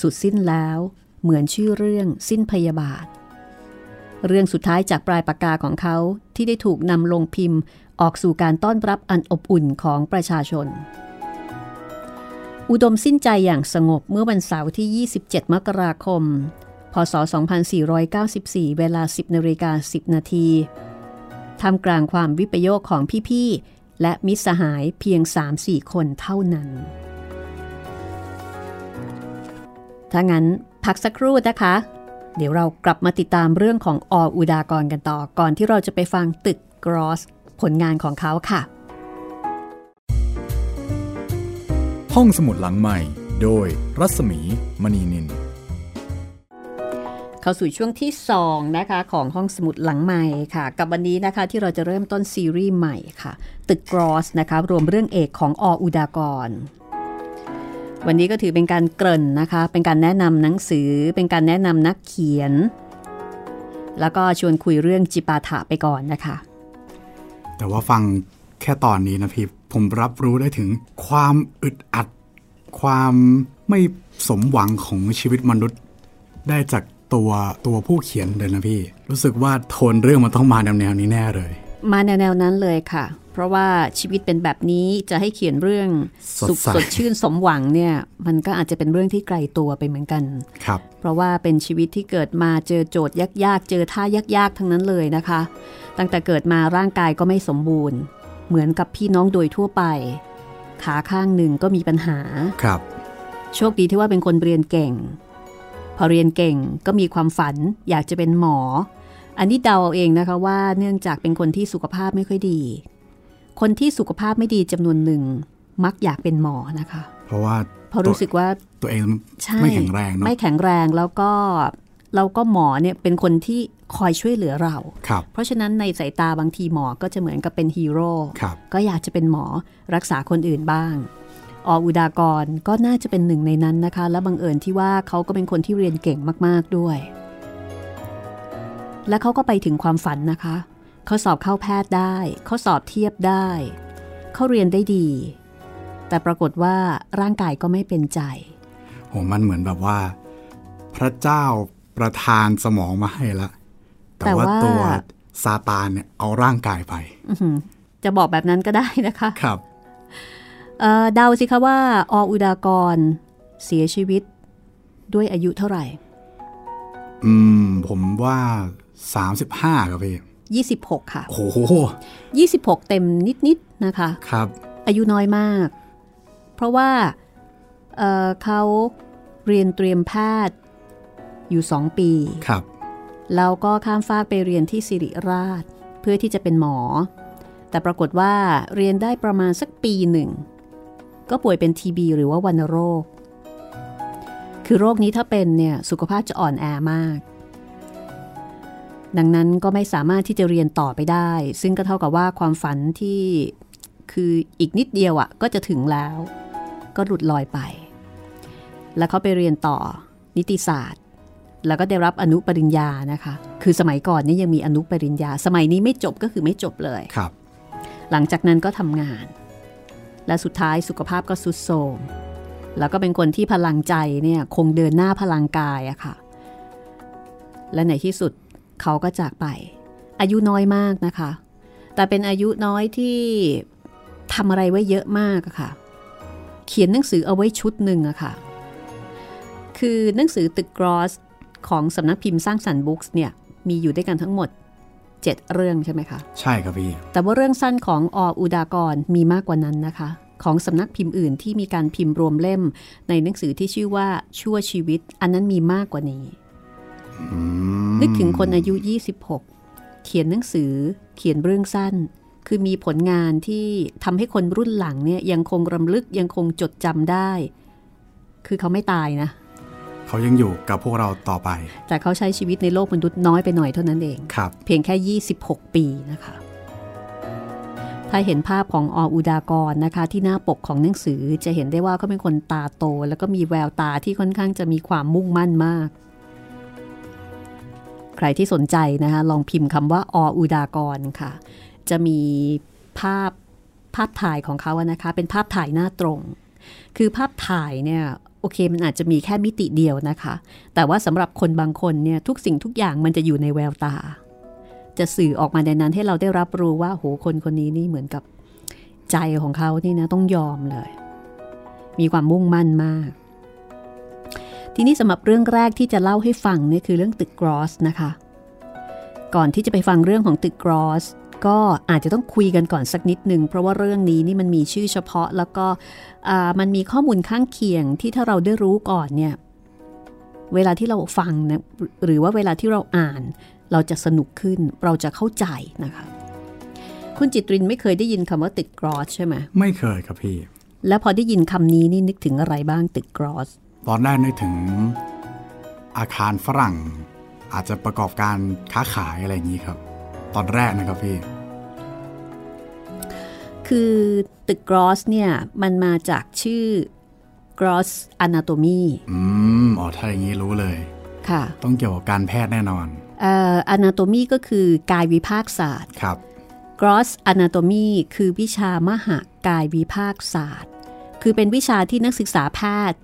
สุดสิ้นแล้ว เหมือนชื่อเรื่องสิ้นพยาบาท เรื่องสุดท้ายจากปลายปากกาของเขาที่ได้ถูกนำลงพิมพ์ ออกสู่การต้อนรับอันอบอุ่นของประชาชน อุดมสิ้นใจอย่างสงบเมื่อวันเสาร์ที่ 27 มกราคม พศ 2494 เวลา 10นาฬิกา10 นาทีท่ามกลางความวิปโยคของพี่ๆ และมิสหายเพียง 3-4 คนเท่านั้น ถ้างั้นพักสักครู่นะคะ เดี๋ยวเรากลับมาติดตามเรื่องของออุดากรกันต่อ ก่อนที่เราจะไปฟังตึกกรอส ผลงานของเขาค่ะ ห้องสมุดหลังใหม่ โดยรัศมีมณีนินเข้าสู่ช่วงที่ 2 นะคะ ของห้องสมุดหลังใหม่ค่ะ กับวันนี้นะคะที่เราจะเริ่มต้นซีรีส์ใหม่ค่ะ ตึกกรอสนะคะ รวมเรื่องเอกของออุดากร วันนี้ก็ถือเป็นการเกริ่นนะคะ เป็นการแนะนำหนังสือ เป็นการแนะนำนักเขียน แล้วก็ชวนคุยเรื่องจิปาถะไปก่อนนะคะ แต่ว่าฟังแค่ตอนนี้นะพี่ผมรับรู้ได้ถึงความอึดอัด ความไม่สมหวังของชีวิตมนุษย์ ได้จากตัวตัวผู้เขียนเลยนะพี่ รู้สึกว่าโทนเรื่องมันต้องมาแนวๆนี้แน่เลย มาแนวๆนั้นเลยค่ะ เพราะว่าชีวิตเป็นแบบนี้จะให้เขียนเรื่องสดใสสดชื่นสมหวังเนี่ยมันก็อาจจะเป็นเรื่องที่ไกลตัวไปเหมือนกันครับ เพราะว่าเป็นชีวิตที่เกิดมาเจอโจทย์ยากๆ เจอท่ายากๆ ทั้งนั้นเลยนะคะ ตั้งแต่เกิดมาร่างกายก็ไม่สมบูรณ์ เหมือนกับพี่น้องโดยทั่วไป ขาข้างหนึ่งก็มีปัญหาครับ โชคดีที่ว่าเป็นคนเรียนเก่ง พอเรียนเก่งก็มีความฝันอยากจะเป็นหมออันนี้เดาเอาเองนะคะว่าเนื่องจากเป็นคนที่สุขภาพไม่ค่อยดี คนที่สุขภาพไม่ดีจำนวนหนึ่งมักอยากเป็นหมอนะคะ เพราะว่าเพราะรู้สึกว่าตัวเองใช่ไม่แข็งแรงเนาะไม่แข็งแรงแล้วก็แล้วก็หมอเนี่ยเป็นคนที่คอยช่วยเหลือเราครับเพราะฉะนั้นในสายตาบางทีหมอก็จะเหมือนกับเป็นฮีโร่ครับก็อยากจะเป็นหมอรักษาคนอื่นบ้าง ออุดากรก็น่าจะเป็นหนึ่งในนั้นนะคะ และบังเอิญที่ว่าเขาก็เป็นคนที่เรียนเก่งมาก ๆด้วย และเขาก็ไปถึงความฝันนะคะ เขาสอบเข้าแพทย์ได้ เขาสอบเทียบได้ เขาเรียนได้ดี แต่ปรากฏว่าร่างกายก็ไม่เป็นใจโหมันเหมือนแบบว่า พระเจ้าประทานสมองมาให้ละ แต่แต่ว่าว่าตัวซาตานเนี่ยเอาร่างกายไปอื้อหือจะบอกแบบนั้นก็ได้นะคะครับเอ่อเดาสิคะว่าออุดากรเสียชีวิตด้วยอายุเท่าไหร่ อืม ผมว่า 35 ครับพี่ 26 ค่ะ โอ้โห26 เต็มนิด ๆ นะคะ ครับ อายุน้อยมาก เพราะว่าเอ่อเขาเรียนเตรียมแพทย์อยู่ 2 ปี ครับ แล้วก็ข้ามฟากไปเรียนที่สิริราช เพื่อที่จะเป็นหมอ แต่ปรากฏว่าเรียนได้ประมาณสักปีหนึ่ง ก็ป่วยเป็นทีบีหรือว่าวัณโรค คือโรคนี้ถ้าเป็นเนี่ยสุขภาพจะอ่อนแอมาก ดังนั้นก็ไม่สามารถที่จะเรียนต่อไปได้ ซึ่งก็เท่ากับว่าความฝันที่คืออีกนิดเดียวอะ่ะก็จะถึงแล้ว ก็หลุดลอยไป แล้วเขาไปเรียนต่อนิติศาสตร์ แล้วก็ได้รับอนุปริญญานะคะ คือสมัยก่อนนี่ยังมีอนุปริญญา สมัยนี้ไม่จบก็คือไม่จบเลยครับ หลังจากนั้นก็ทำงาน และสุดท้ายสุขภาพก็สุดโทรมแล้วก็เป็นคนที่พลังใจเนี่ยคงเดินหน้าพลังกายอะค่ะ และในที่สุด เขาก็จากไป อายุน้อยมากนะคะ แต่เป็นอายุน้อยที่ทำอะไรไว้เยอะมากอะค่ะ เขียนหนังสือเอาไว้ชุดหนึ่งอะค่ะ คือหนังสือตึกกรอสของสำนักพิมพ์สร้างสรรค์บุ๊กส์เนี่ย มีอยู่ด้วยกันทั้งหมด 7 เรื่องใช่ไหมคะ ใช่ครับพี่ แต่ว่าเรื่องสั้นของออุดากรมีมากกว่านั้นนะคะ ของสำนักพิมพ์อื่นที่มีการพิมพ์รวมเล่มในหนังสือที่ชื่อว่าชั่วชีวิต อันนั้นมีมากกว่านี้อืม นึกถึงคนอายุ 26 เขียนหนังสือ เขียนเรื่องสั้น คือมีผลงานที่ทำให้คนรุ่นหลังเนี่ยยังคงรำลึกยังคงจดจำได้ คือเขาไม่ตายนะ เขายังอยู่กับพวกเราต่อไป แต่เขาใช้ชีวิตในโลกมนุษย์น้อยไปหน่อยเท่านั้นเองครับ เพียงแค่ 26 ปีนะคะถ้าเห็นภาพของออุดากรนะคะ ที่หน้าปกของหนังสือจะเห็นได้ว่าเขาเป็นคนตาโต แล้วก็มีแววตาที่ค่อนข้างจะมีความมุ่งมั่นมาก ใครที่สนใจนะคะลองพิมพ์คำว่าออุดากรค่ะ จะมีภาพภาพถ่ายของเขาอะนะคะ เป็นภาพถ่ายหน้าตรง คือภาพถ่ายเนี่ยโอเคมันอาจจะมีแค่มิติเดียวนะคะ แต่ว่าสำหรับคนบางคนเนี่ยทุกสิ่งทุกอย่างมันจะอยู่ในแววตา จะสื่อออกมาในนั้นให้เราได้รับรู้ว่าโหคนคนนี้นี่เหมือนกับใจของเขานี่นะต้องยอมเลย มีความมุ่งมั่นมาก ทีนี้สำหรับเรื่องแรกที่จะเล่าให้ฟังเนี่ยคือเรื่องตึกกรอสนะคะ ก่อนที่จะไปฟังเรื่องของตึกกรอสก็อาจจะต้องคุยกันก่อนสักนิดหนึ่งเพราะว่าเรื่องนี้นี่มันมีชื่อเฉพาะแล้วก็อ่ามันมีข้อมูลข้างเคียงที่ถ้าเราได้รู้ก่อนเนี่ยเวลาที่เราฟังนะหรือว่าเวลาที่เราอ่าน เราจะสนุกขึ้นเราจะเข้าใจนะคะ คุณจิตรินไม่เคยได้ยินคำว่าตึกกรอสใช่ไหมไม่เคยครับพี่ แล้วพอได้ยินคำนี้นี่นึกถึงอะไรบ้างตึกกรอส ตอนแรกนึกถึงอาคารฝรั่ง อาจจะประกอบการค้าขายอะไรอย่างนี้ครับ ตอนแรกนะครับพี่ คือตึกกรอสเนี่ย มันมาจากชื่อ gross anatomy อืม อ๋อ ถ้าอย่างนี้รู้เลย ค่ะ ต้องเกี่ยวกับการแพทย์แน่นอนเอ่อ anatomy ก็คือกายวิภาคศาสตร์ ครับ gross anatomy คือวิชามหากายวิภาคศาสตร์ คือเป็นวิชาที่นักศึกษาแพทย์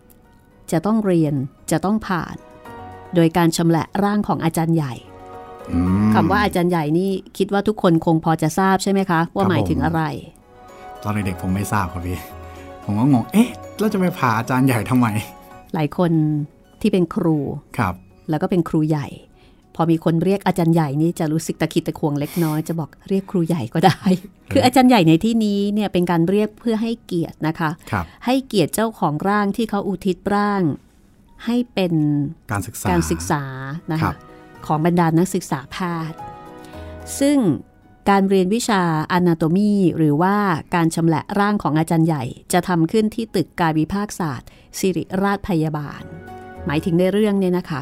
จะต้องเรียนจะต้องผ่าน โดยการชำละร่างของอาจารย์ใหญ่อืมคำว่าอาจารย์ใหญ่นี่คิดว่าทุกคนคงพอจะทราบใช่ไหมคะ ว่าครับหมายถึงผมอะไร ตอนเด็กๆผมไม่ทราบครับพี่ผมก็งงเอ๊ะแล้วจะไปผ่าอาจารย์ใหญ่ทำไม หลายคนที่เป็นครูครับ แล้วก็เป็นครูใหญ่ พอมีคนเรียกอาจารย์ใหญ่นี่จะรู้สึกตะขิดตะขวงเล็กน้อยจะบอกเรียกครูใหญ่ก็ได้ คืออาจารย์ใหญ่ในที่นี้เนี่ยเป็นการเรียกเพื่อให้เกียรตินะคะครับให้เกียรติเจ้าของร่างที่เขาอุทิศร่าง ให้เป็นการศึกษาการศึกษานะครัคะบของบรรดานักศึกษาแพทย์ ซึ่งการเรียนวิชา anatomy หรือว่าการชำละร่างของอาจารย์ใหญ่ จะทำขึ้นที่ตึกกายวิภาคศาสตร์ ศิริราชพยาบาล หมายถึงในเรื่องเนี่ยนะคะ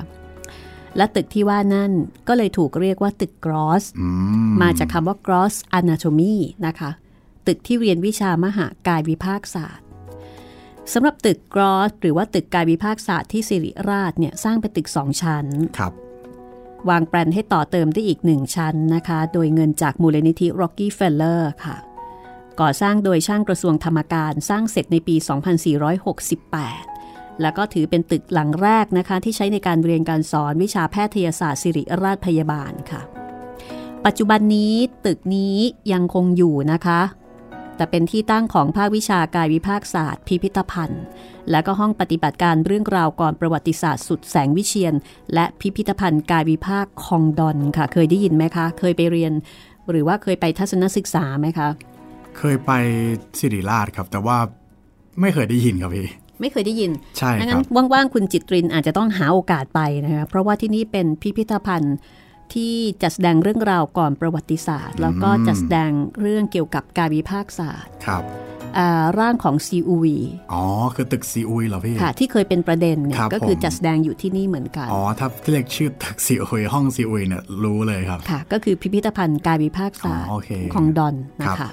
และตึกที่ว่านั่นก็เลยถูกเรียกว่าตึกกรอสอืมาจากคำว่า gross anatomy นะคะ ตึกที่เรียนวิชามหากายวิภาคศาสตร์สำหรับตึก gross หรือว่าตึกกายวิภาคศาสตร์ที่สิริราชเนี่ยสร้างเป็นตึกสองชั้นครับ วางแปลนให้ต่อเติมได้อีกหนึ่งชั้นนะคะ โดยเงินจากมูลนิธิ Rockefeller ค่ะ ก่อสร้างโดยช่างกระทรวงธรรมการสร้างเสร็จในปี 2468 แล้วก็ถือเป็นตึกหลังแรกนะคะ ที่ใช้ในการเรียนการสอนวิชาแพทยศาสตร์ศิริราชพยาบาลค่ะ ปัจจุบันนี้ตึกนี้ยังคงอยู่นะคะ แต่เป็นที่ตั้งของภาควิชากายวิภาคศาสตร์ พิพิธภัณฑ์ และก็ห้องปฏิบัติการเรื่องราวก่อนประวัติศาสตร์สุดแสงวิเชียน และพิพิธภัณฑ์กายวิภาคคองดอนค่ะ เคยได้ยินไหมคะ เคยไปเรียน หรือว่าเคยไปทัศนศึกษาไหมคะ เคยไปสิริราชครับ แต่ว่าไม่เคยได้ยินครับพี่ ไม่เคยได้ยินใช่ดังคนั้รันบว่างๆคุณจิตรินอาจจะต้องหาโอกาสไปนะคะเพราะว่าที่นี่เป็นพิพิธภัณฑ์ที่จัดแสดงเรื่องราวก่อนประวัติศาสตร์ แล้วก็จัดแสดงเรื่องเกี่ยวกับการวิพากษ์ศาสตร์ครับอ่าร่างของซีอูวีอ๋อ คือตึกซีอุยเหรอพี่ ค่ะ ที่เคยเป็นประเด็นเนี่คยรับก็คือผมจัดแสดงอยู่ที่นี่เหมือนกัน อ๋อ ถ้าเรียกชื่อตึกซีอุยห้องซีอุยเนี่ยรู้เลยครับ ค่ะ ก็คือพิพิธภัณฑ์การวิพากษ์ศาสตอ๋ร์อโอเคของดอนนะครัคะบ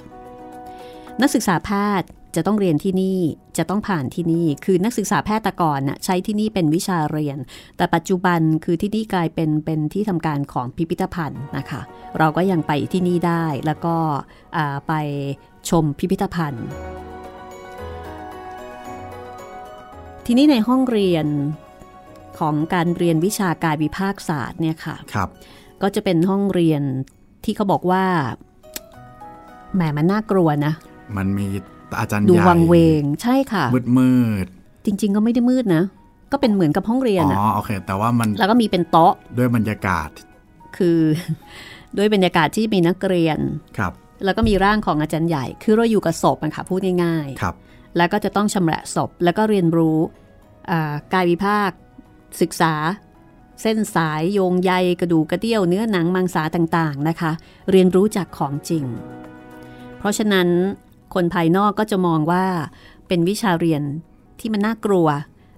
นักศึกษาแพทย์ จะต้องเรียนที่นี่จะต้องผ่านที่นี่ คือนักศึกษาแพทย์แตะก่อนน่ะใช้ที่นี่เป็นวิชาเรียน แต่ปัจจุบันคือที่นี่กลายเป็นเป็นที่ทำการของพิพิธภัณฑ์นะคะ เราก็ยังไปที่นี่ได้แล้วก็อ่าไปชมพิพิธภัณฑ์ ทีนี้ในห้องเรียนของการเรียนวิชาการวิพากษ์ศาสตร์เนี่ยค่ะครับ ก็จะเป็นห้องเรียนที่เขาบอกว่าแหมมันน่ากลัวนะ มันมี อาจารย์ดูใหญ่วังเวงใช่ค่ะ มืดมืดจริง ๆ ก็ไม่ได้มืดนะ ก็เป็นเหมือนกับห้องเรียนอ๋อะอโอเค แต่ว่ามันแล้วก็มีเป็นโต๊ะด้วยบรรยากาศ คือด้วยบรรยากาศที่มีนักเรียนครับ แล้วก็มีร่างของอาจารย์ใหญ่ คือเราอยู่กับศพอะค่ะพูดง่ายครับๆแล้วก็จะต้องชำระศพแล้วก็เรียนรู้อ่ากายวิภาค ศึกษา เส้นสายโยงใยกระดูกกระเดี่ยวเนื้อหนังมังสาต่างๆนะคะ เรียนรู้จากของจริง เพราะฉะนั้น คนภายนอกก็จะมองว่าเป็นวิชาเรียนที่มันน่ากลัว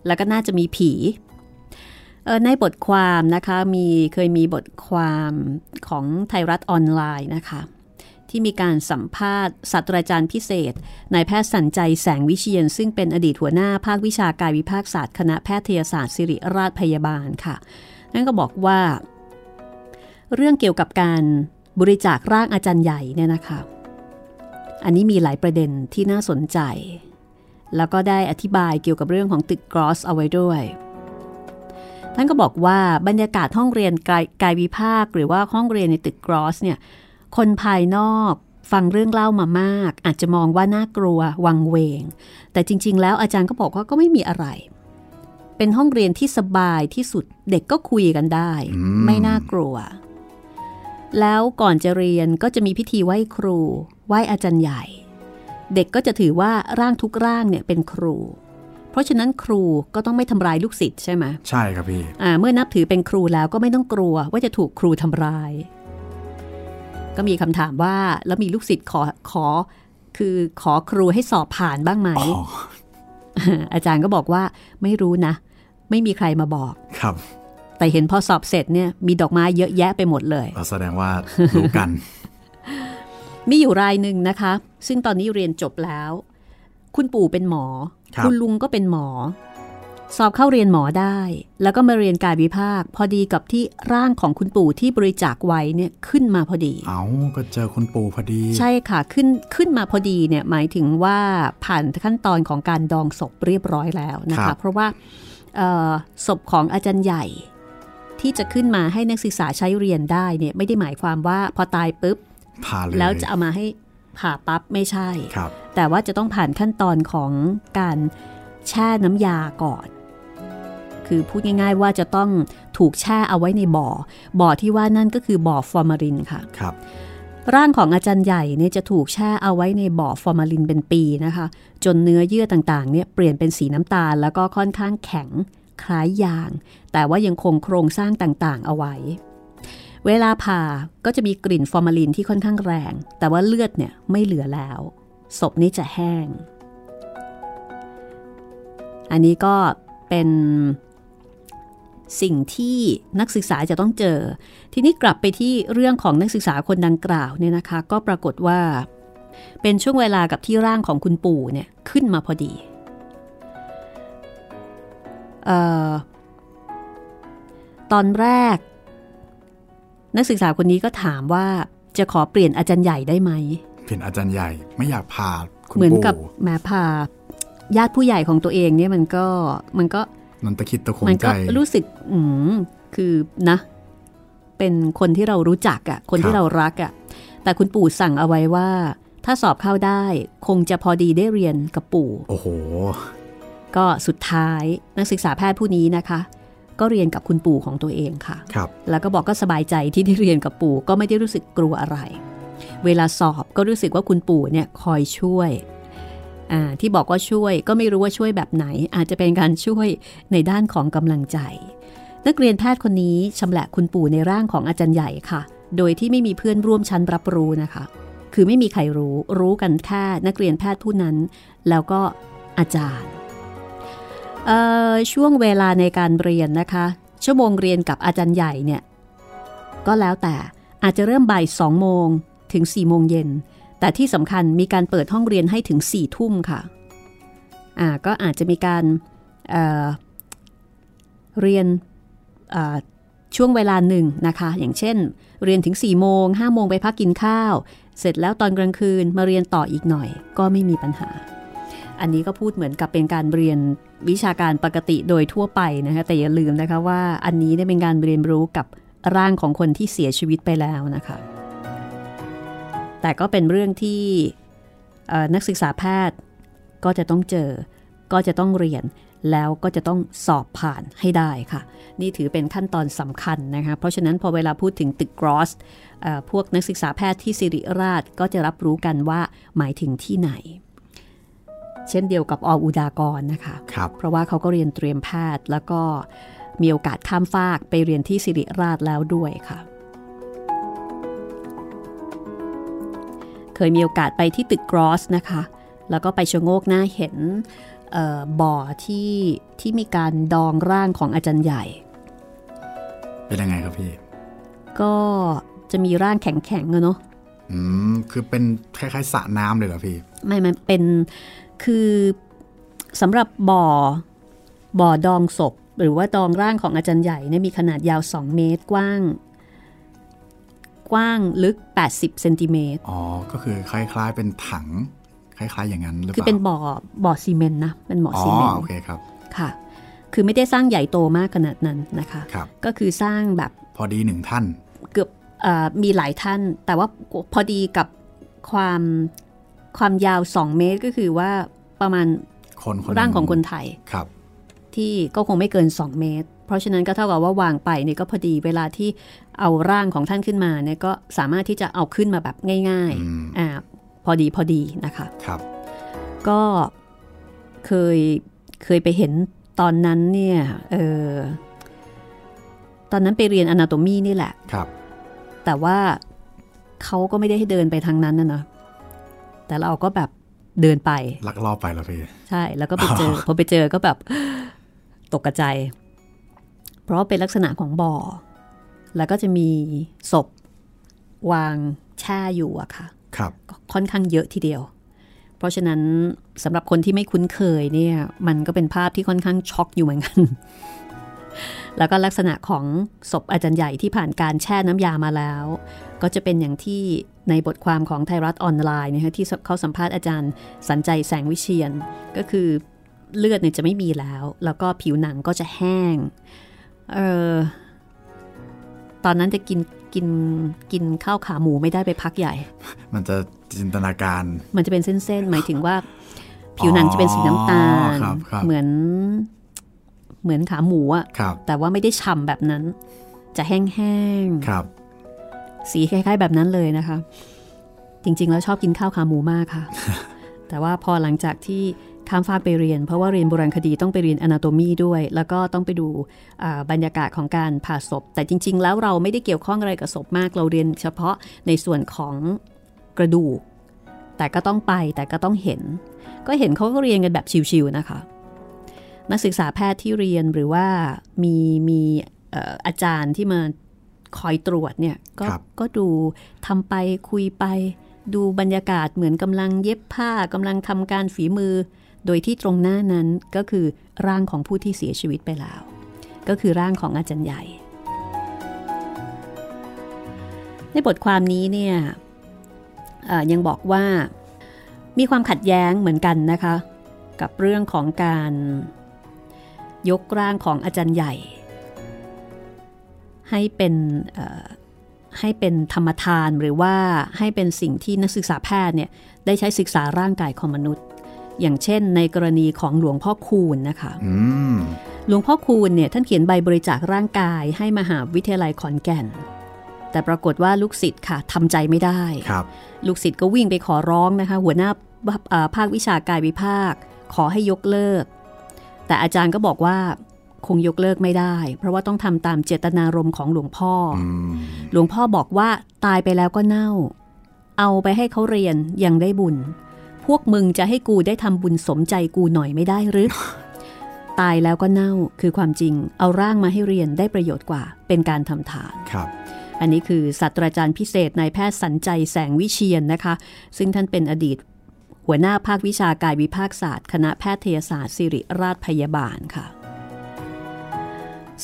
แล้วก็น่าจะมีผีในบทความนะคะมีเคยมีบทความของไทยรัฐออนไลน์นะคะที่มีการสัมภาษณ์ศาสตราจารย์พิเศษนายแพทย์สัญใจแสงวิเชียน ซึ่งเป็นอดีตหัวหน้าภาควิชาการวิภาคศาสตร์คณะแพทยศาสตร์ศิริราชพยาบาลค่ะ นั่นก็บอกว่า เรื่องเกี่ยวกับการบริจาคร่างอาจารย์ใหญ่เนี่ยนะคะ อันนี้มีหลายประเด็นที่น่าสนใจ แล้วก็ได้อธิบายเกี่ยวกับเรื่องของตึกกรอสเอาไว้ด้วย ท่านก็บอกว่าบรรยากาศห้องเรียนกายกายวิภาค หรือว่าห้องเรียนในตึกกรอสเนี่ย คนภายนอกฟังเรื่องเล่ามามาก อาจจะมองว่าน่ากลัววังเวง แต่จริง ๆ แล้วอาจารย์ก็บอกว่าก็ไม่มีอะไร เป็นห้องเรียนที่สบายที่สุดเด็กก็คุยกันได้อืมไม่น่ากลัว แล้วก่อนจะเรียนก็จะมีพิธีไหว้ครู ไหว้อาจารย์ใหญ่ เด็กก็จะถือว่าร่างทุกร่างเนี่ยเป็นครู เพราะฉะนั้นครูก็ต้องไม่ทำร้ายลูกศิษย์ใช่ไหมใช่ครับพี่อ่าเมื่อนับถือเป็นครูแล้วก็ไม่ต้องกลัวว่าจะถูกครูทำร้าย ก็มีคำถามว่าแล้วมีลูกศิษย์ขอขอ คือขอครูให้สอบผ่านบ้างไหมอ๋ออาจารย์ก็บอกว่าไม่รู้นะ ไม่มีใครมาบอกครับ แต่เห็นพอสอบเสร็จเนี่ยมีดอกไม้เยอะแยะไปหมดเลยเราแสดงว่ารู้กัน มีอยู่รายหนึ่งนะคะ ซึ่งตอนนี้เรียนจบแล้ว คุณปู่เป็นหมอครับณลุงก็เป็นหมอ สอบเข้าเรียนหมอได้ แล้วก็มาเรียนการวิภาค พอดีกับที่ร่างของคุณปู่ที่บริจาคไว้เนี่ยขึ้นมาพอดี เอาก็เจอคุณปู่พอดี ใช่ค่ะขึ้นขึ้นมาพอดีเนี่ยหมายถึงว่าผ่านขั้นตอนของการดองศพเรียบร้อยแล้วนะครัคะบเพราะว่าเอ่อศพของอาจารย์ใหญ่ ที่จะขึ้นมาให้นักศึกษาใช้เรียนได้เนี่ยไม่ได้หมายความว่าพอตายปุ๊บผ่าเลยแล้วจะเอามาให้ผ่าปั๊บไม่ใช่ครับแต่ว่าจะต้องผ่านขั้นตอนของการแช่น้ำยาก่อน คือพูดง่าย ๆ ว่าจะต้องถูกแช่เอาไว้ในบ่อ บ่อที่ว่านั่นก็คือบ่อฟอร์มาลินค่ะครับร่างของอาจารย์ใหญ่เนี่ยจะถูกแช่เอาไว้ในบ่อฟอร์มาลินเป็นปีนะคะ จนเนื้อเยื่อต่างๆเนี่ยเปลี่ยนเป็นสีน้ำตาลแล้วก็ค่อนข้างแข็ง คล้ายยาง แต่ว่ายังคงโครงสร้างต่างๆ เอาไว้ เวลาผ่าก็จะมีกลิ่นฟอร์มาลินที่ค่อนข้างแรง แต่ว่าเลือดเนี่ยไม่เหลือแล้ว ศพนี่จะแห้ง อันนี้ก็เป็นสิ่งที่นักศึกษาจะต้องเจอ ทีนี้กลับไปที่เรื่องของนักศึกษาคนดังกล่าวเนี่ยนะคะ ก็ปรากฏว่า เป็นช่วงเวลากับที่ร่างของคุณปู่เนี่ยขึ้นมาพอดี ออตอนแรก นักศึกษาคนนี้ก็ถามว่าจะขอเปลี่ยนอาจารย์ใหญ่ได้ไหม เป็นอาจารย์ใหญ่ไม่อยากผ่าคุณเหมือนปู่กับแหม้พาญาติผู้ใหญ่ของตัวเองเนี่ยมันก็มันก็นันตะคิดตะคงมันใจก็รู้สึกอืมคือนะ เป็นคนที่เรารู้จักอะ่ะ คนที่เรารักอะ่ะ แต่คุณปู่สั่งเอาไว้ว่า ถ้าสอบเข้าได้ คงจะพอดีได้เรียนกับปู่ โอ้โห ก็สุดท้ายนักศึกษาแพทย์ผู้นี้นะคะ ก็เรียนกับคุณปู่ของตัวเองค่ะครับแล้วก็บอกก็สบายใจที่ได้เรียนกับปู่ก็ไม่ได้รู้สึกกลัวอะไร เวลาสอบก็รู้สึกว่าคุณปู่เนี่ยคอยช่วยอ่าที่บอกว่าช่วยก็ไม่รู้ว่าช่วยแบบไหน อาจจะเป็นการช่วยในด้านของกำลังใจ นักเรียนแพทย์คนนี้ชำแหละคุณปู่ในร่างของอาจารย์ใหญ่ค่ะ โดยที่ไม่มีเพื่อนร่วมชั้นรับรู้นะคะ คือไม่มีใครรู้รู้กันแค่นักเรียนแพทย์ผู้นั้น แล้วก็อาจารย์ ช่วงเวลาในการเรียนนะคะ ชั่วโมงเรียนกับอาจารย์ใหญ่เนี่ยก็แล้วแต่อาจจะเริ่มบ่ายสองโมงถึง4ี่โมงเย็น แต่ที่สำคัญมีการเปิดห้องเรียนให้ถึง4ี่ทุ่มค่ะอ่าก็อาจจะมีการเเรียนช่วงเวลาหนึ่งนะคะ อย่างเช่น เรียนถึง4ี่โมงห้าโมงไปพักกินข้าว เสร็จแล้วตอนกลางคืนมาเรียนต่ออีกหน่อย ก็ไม่มีปัญหา อันนี้ก็พูดเหมือนกับเป็นการเรียน วิชาการปกติโดยทั่วไปนะคะแต่อย่าลืมนะคะว่าอันนี้ได้เป็นการเรียนรู้กับร่างของคนที่เสียชีวิตไปแล้วนะคะ แต่ก็เป็นเรื่องที่นักศึกษาแพทย์ก็จะต้องเจอ ก็จะต้องเรียนแล้วก็จะต้องสอบผ่านให้ได้ค่ะ นี่ถือเป็นขั้นตอนสำคัญนะคะ เพราะฉะนั้นพอเวลาพูดถึงตึกกรอสพวกนักศึกษาแพทย์ที่สิริราชก็จะรับรู้กันว่าหมายถึงที่ไหน เช่นเดียวกับออุดากรนะคะคเพราะว่าเขาก็เรียนเตรียมแพทย์แล้วก็มีโอกาสข้ามฟากไปเรียนที่สิริราชแล้วด้วยค่ะ เคยมีโอกาสไปที่ตึกกรอสนะคะ แล้วก็ไปชะโงกหน้าเห็นบ่อที่ที่มีการดองร่างของอาจารย์ใหญ่ เป็นยังไงครับพี่ ก็จะมีร่างแข็งๆเนาะอืม คือเป็นคล้ายๆสระน้ำเลยเหรอพี่ ไม่มันเป็น คือสำหรับบ่อบ่อดองศพ หรือว่าตองร่างของอาจารย์ใหญ่เนี่ยมีขนาดยาว 2 เมตรกว้าง กว้างลึก 80เซนติเมตรอ๋อ ก็คือคล้ายๆเป็นถัง คล้ายๆอย่างนั้นหรือเปล่าคือเป็นบ่อบ่อซีเมนต์นะเป็นบ่อซีเมนต์โอเคครับค่ะคือไม่ได้สร้างใหญ่โตมากขนาดนั้นนะคะครับก็คือสร้างแบบพอดีหนึ่งท่าน เกือบมีหลายท่าน แต่ว่าพอดีกับความ ความยาว 2 เมตรก็คือว่าประมาณคนร่างของคนไทยครับ ที่ก็คงไม่เกิน 2 เมตร เพราะฉะนั้นก็เท่ากับว่าวางไปเนี่ยก็พอดีเวลาที่เอาร่างของท่านขึ้นมาเนี่ยก็สามารถที่จะเอาขึ้นมาแบบง่ายๆอ่าพอดีพอดีนะคะครับก็เคยเคยไปเห็นตอนนั้นเนี่ยเออตอนนั้นไปเรียนอนาโตมีนี่แหละครับ แต่ว่าเขาก็ไม่ได้ให้เดินไปทางนั้นนะนะ แต่เราก็แบบเดินไปลักลอบไปแล้วพี่ใช่ แล้วก็ไปเจอพอไปเจอก็แบบตกกระจายเพราะเป็นลักษณะของบ่อ แล้วก็จะมีศพวางแช่อยู่อะค่ะครับค่อนข้างเยอะทีเดียว เพราะฉะนั้นสำหรับคนที่ไม่คุ้นเคยเนี่ย มันก็เป็นภาพที่ค่อนข้างช็อกอยู่เหมือนกัน แล้วก็ลักษณะของศพอาจารย์ใหญ่ที่ผ่านการแช่น้ำยามาแล้ว ก็จะเป็นอย่างที่ในบทความของไทยรัฐออนไลน์นะคะที่เขาสัมภาษณ์อาจารย์สันใจแสงวิเชียน ก็คือเลือดเนี่ยจะไม่มีแล้ว แล้วก็ผิวหนังก็จะแห้งเออตอนนั้นจะกินกินกินข้าวขาหมูไม่ได้ไปพักใหญ่ มันจะจินตนาการ มันจะเป็นเส้นๆ หมายถึงว่า ผิวหนังจะเป็นสีน้ำตาล เหมือน เหมือนขาหมูอะแต่ว่าไม่ได้ฉ่ำแบบนั้น จะแห้งๆสีคล้าย ๆ แบบนั้นเลยนะคะ จริง ๆ แล้วชอบกินข้าวขาหมูมากค่ะ แต่ว่าพอหลังจากที่ข้ามฟากไปเรียน เพราะว่าเรียนโบราณคดีต้องไปเรียนอนาโตมีด้วย แล้วก็ต้องไปดูบรรยากาศของการผ่าศพ แต่จริง ๆ แล้วเราไม่ได้เกี่ยวข้องอะไรกับศพมาก เราเรียนเฉพาะในส่วนของกระดูก แต่ก็ต้องไปแต่ก็ต้องเห็น ก็เห็นเขาก็เรียนกันแบบชิวๆนะคะ นักศึกษาแพทย์ที่เรียนหรือว่ามีมีอาจารย์ที่มาคอยตรวจเนี่ยก็ก็ดูทำไปคุยไป ดูบรรยากาศเหมือนกำลังเย็บผ้ากำลังทำการฝีมือ โดยที่ตรงหน้านั้นก็คือร่างของผู้ที่เสียชีวิตไปแล้ว ก็คือร่างของอาจารย์ใหญ่ ในบทความนี้เนี่ยยังบอกว่ามีความขัดแย้งเหมือนกันนะคะ กับเรื่องของการ ยกร่างของอาจารย์ใหญ่ ให้เป็นให้เป็นธรรมทานหรือว่าให้เป็นสิ่งที่นักศึกษาแพทย์เนี่ยได้ใช้ศึกษาร่างกายของมนุษย์ อย่างเช่น ในกรณีของหลวงพ่อคูณนะคะหลวงพ่อคูณเนี่ยท่านเขียนใบบริจาคร่างกายให้มหาวิทยาลัยขอนแก่น แต่ปรากฏว่าลูกศิษย์ค่ะทำใจไม่ได้ลูกศิษย์ก็วิ่งไปขอร้องนะคะ หัวหน้าภาควิชากายวิภาค ขอให้ยกเลิก แต่อาจารย์ก็บอกว่าคงยกเลิกไม่ได้ เพราะว่าต้องทำตามเจตนารมณ์ของหลวงพ่อออืมหลวงพ่อบอกว่าตายไปแล้วก็เน่า เอาไปให้เขาเรียนยังได้บุญ พวกมึงจะให้กูได้ทำบุญสมใจกูหน่อยไม่ได้หรือตายแล้วก็เน่าคือความจริง เอาร่างมาให้เรียนได้ประโยชน์กว่า เป็นการทำทานครับอันนี้คือศาสตราจารย์พิเศษนายแพทย์สัญใจแสงวิเชียนนะคะ ซึ่งท่านเป็นอดีต หัวหน้าภาควิชากายวิภาคศาสตร์ คณะแพทยศาสตร์ศิริราชพยาบาลค่ะ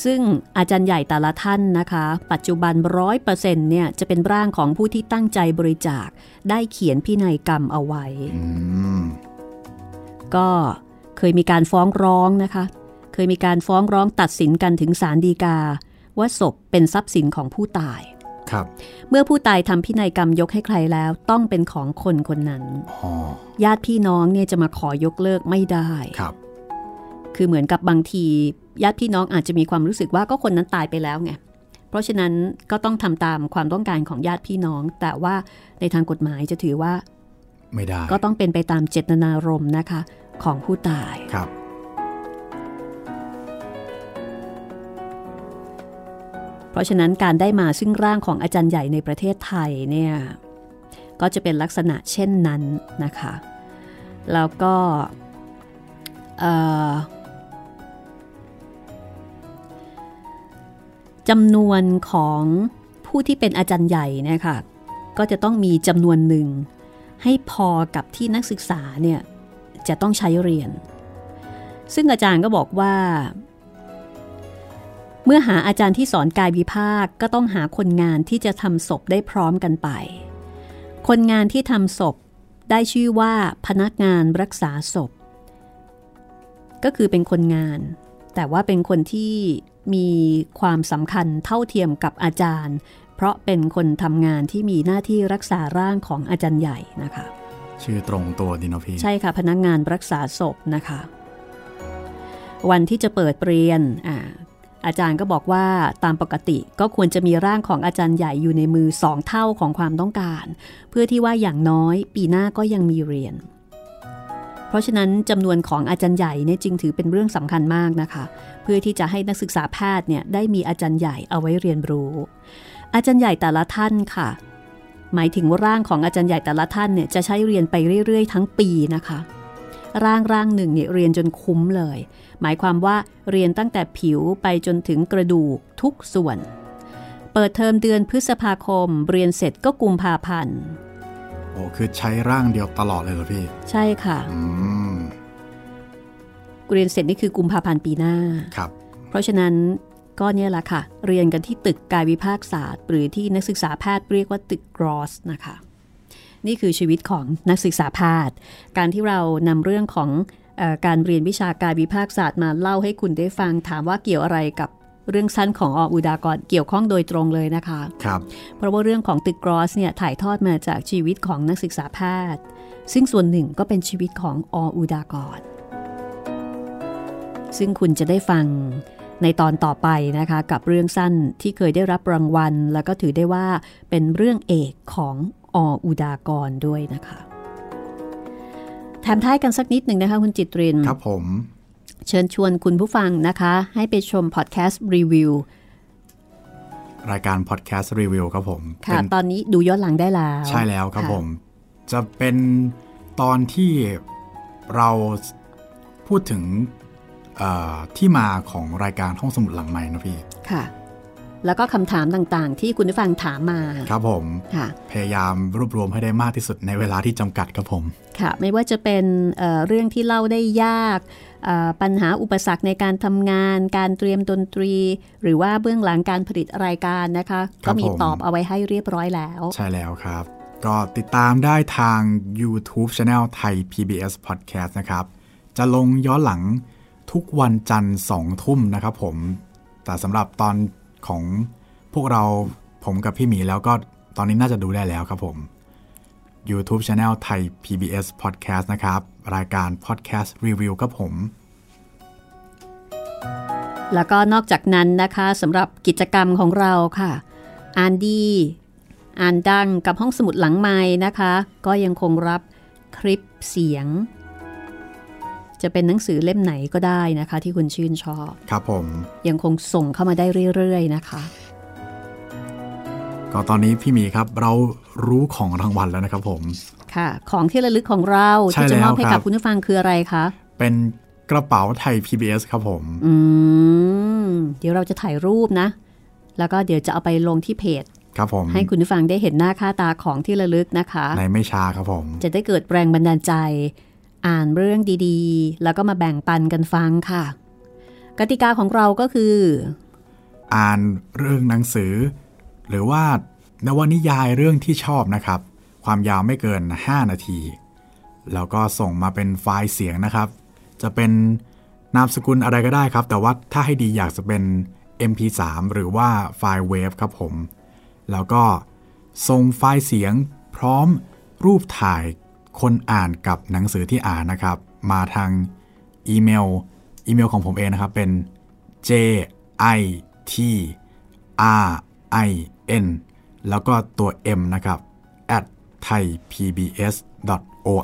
ซึ่งอาจารย์ใหญ่แต่ละท่านนะคะ ปัจจุบันร้อยเปอร์เซ็นต์เนี่ยจะเป็นร่างของผู้ที่ตั้งใจบริจาคได้เขียนพินัยกรรมเอาไว้อืมก็เคยมีการฟ้องร้องนะคะ เคยมีการฟ้องร้องตัดสินกันถึงศาลฎีกา ว่าศพเป็นทรัพย์สินของผู้ตายครับ เมื่อผู้ตายทำพินัยกรรมยกให้ใครแล้ว ต้องเป็นของคนคนนั้นอ๋อญาติพี่น้องเนี่ยจะมาขอยกเลิกไม่ได้ครับ คือเหมือนกับบางทีญาติพี่น้องอาจจะมีความรู้สึกว่าก็คนนั้นตายไปแล้วไงเพราะฉะนั้นก็ต้องทำตามความต้องการของญาติพี่น้อง แต่ว่าในทางกฎหมายจะถือว่า ไม่ได้ ก็ต้องเป็นไปตามเจตนารมณ์นะคะ ของผู้ตายครับ เพราะฉะนั้นการได้มาซึ่งร่างของอาจารย์ใหญ่ในประเทศไทยเนี่ยก็จะเป็นลักษณะเช่นนั้นนะคะ แล้วก็จำนวนของผู้ที่เป็นอาจารย์ใหญ่เนะคะก็จะต้องมีจำนวนหนึ่ง ให้พอกับที่นักศึกษาเนี่ยจะต้องใช้เรียน ซึ่งอาจารย์ก็บอกว่า เมื่อหาอาจารย์ที่สอนกายวิภาคก็ต้องหาคนงานที่จะทำศพได้พร้อมกันไป คนงานที่ทำศพได้ชื่อว่าพนักงานรักษาศพ ก็คือเป็นคนงาน แต่ว่าเป็นคนที่มีความสำคัญเท่าเทียมกับอาจารย์ เพราะเป็นคนทำงานที่มีหน้าที่รักษาร่างของอาจารย์ใหญ่นะคะ ชื่อตรงตัวดีเนาะพี่ใช่ค่ะ พนักงานรักษาศพนะคะ วันที่จะเปิดเรียนอ่า อาจารย์ก็บอกว่าตามปกติก็ควรจะมีร่างของอาจารย์ใหญ่อยู่ในมือสองเท่าของความต้องการ เพื่อที่ว่าอย่างน้อยปีหน้าก็ยังมีเรียน เพราะฉะนั้นจำนวนของอาจารย์ใหญ่เนี่ยจึงถือเป็นเรื่องสำคัญมากนะคะ เพื่อที่จะให้นักศึกษาแพทย์เนี่ยได้มีอาจารย์ใหญ่เอาไว้เรียนรู้ อาจารย์ใหญ่แต่ละท่านค่ะ หมายถึงว่าร่างของอาจารย์ใหญ่แต่ละท่านเนี่ยจะใช้เรียนไปเรื่อย ๆ ทั้งปีนะคะ ร่างร่างหนึ่งเนี่ยเรียนจนคุ้มเลย หมายความว่าเรียนตั้งแต่ผิวไปจนถึงกระดูกทุกส่วน เปิดเทอมเดือนพฤษภาคม เรียนเสร็จก็กุมภาพันธ์โอ้คือใช้ร่างเดียวตลอดเลยเหรอพี่ ใช่ค่ะอืมเรียนเสร็จนี่คือกุมภาพันธ์ปีหน้าครับ เพราะฉะนั้นก็เนี่ยแหละค่ะ เรียนกันที่ตึกกายวิภาคศาสตร์ หรือที่นักศึกษาแพทย์เรียกว่าตึกกรอสนะคะ นี่คือชีวิตของนักศึกษาแพทย์ การที่เรานำเรื่องของเออ การเรียนวิชาการวิภาคศาสตร์มาเล่าให้คุณได้ฟัง ถามว่าเกี่ยวอะไรกับเรื่องสั้นของออุดากรเกี่ยวข้องโดยตรงเลยนะคะครับเพราะว่าเรื่องของตึกกรอสเนี่ยถ่ายทอดมาจากชีวิตของนักศึกษาแพทย์ ซึ่งส่วนหนึ่งก็เป็นชีวิตของออุดากรซึ่งคุณจะได้ฟังในตอนต่อไปนะคะกับเรื่องสั้นที่เคยได้รับรางวัล แล้วก็ถือได้ว่าเป็นเรื่องเอกของออุดากรด้วยนะคะ แถมท้ายกันสักนิดหนึ่งนะคะคุณจิตรินครับผม เชิญชวนคุณผู้ฟังนะคะ ให้ไปชมพอดแคสต์รีวิวรายการพอดแคสต์รีวิวครับผมค่ะเป็นตอนนี้ดูย้อนหลังได้แล้ว ใช่แล้วครับะผม จะเป็นตอนที่เราพูดถึงเอ่อที่มาของรายการห้องสมุดหลังใหม่นะพี่ ค่ะ แล้วก็คำถามต่างๆ ที่คุณผู้ฟังถามมา ครับผมค่ะพยายามรวบรวมให้ได้มากที่สุดในเวลาที่จำกัดครับผม ค่ะ ไม่ว่าจะเป็นเอ่อเรื่องที่เล่าได้ยากเอ่อปัญหาอุปสรรคในการทำงาน การเตรียมดนตรี หรือว่าเบื้องหลังการผลิตรายการนะคะครัก็บมีผมตอบเอาไว้ให้เรียบร้อยแล้ว ใช่แล้วครับ ก็ติดตามได้ทาง YouTube Channel ไทย PBS Podcast นะครับ จะลงย้อนหลังทุกวันจันทร์สองทุ่มนะครับผม แต่สำหรับตอน ของพวกเราผมกับพี่หมีแล้วก็ตอนนี้น่าจะดูได้แล้วครับผม YouTube Channel ไทย PBS Podcast นะครับ รายการ Podcast Review ครับผม แล้วก็นอกจากนั้นนะคะสำหรับกิจกรรมของเราค่ะอ่านดีอ่านดังกับห้องสมุดหลังไม้นะคะ ก็ยังคงรับคลิปเสียง จะเป็นหนังสือเล่มไหนก็ได้นะคะ ที่คุณชื่นชอบ ครับผม ยังคงส่งเข้ามาได้เรื่อยๆนะคะ ก็ตอนนี้พี่หมีครับเรารู้ของรางวัลแล้วนะครับผม ค่ะ ของที่ระลึกของเราใช่ที่จะมอบให้แล้วครักับบคุณผู้ฟังคืออะไรคะ เป็นกระเป๋าไทย PBS ครับผม อืม เดี๋ยวเราจะถ่ายรูปนะ แล้วก็เดี๋ยวจะเอาไปลงที่เพจ ครับผม ให้คุณผู้ฟังได้เห็นหน้าค่าตาของที่ระลึกนะคะ ในไม่ช้าครับผม จะได้เกิดแรงบันดาลใจ อ่านเรื่องดีๆ แล้วก็มาแบ่งปันกันฟังค่ะ กติกาของเราก็คือ อ่านเรื่องหนังสือ หรือว่านวนิยายเรื่องที่ชอบนะครับ ความยาวไม่เกิน 5 นาที แล้วก็ส่งมาเป็นไฟล์เสียงนะครับ จะเป็นนามสกุลอะไรก็ได้ครับ แต่ว่าถ้าให้ดีอยากจะเป็น MP3 หรือว่าไฟล์เวฟครับผม แล้วก็ส่งไฟล์เสียงพร้อมรูปถ่าย คนอ่านกับหนังสือที่อ่านนะครับ มาทางอีเมล อีเมลของผมเองนะครับ เป็น j i t r i n แล้วก็ตัว m นะครับ at thaipbs or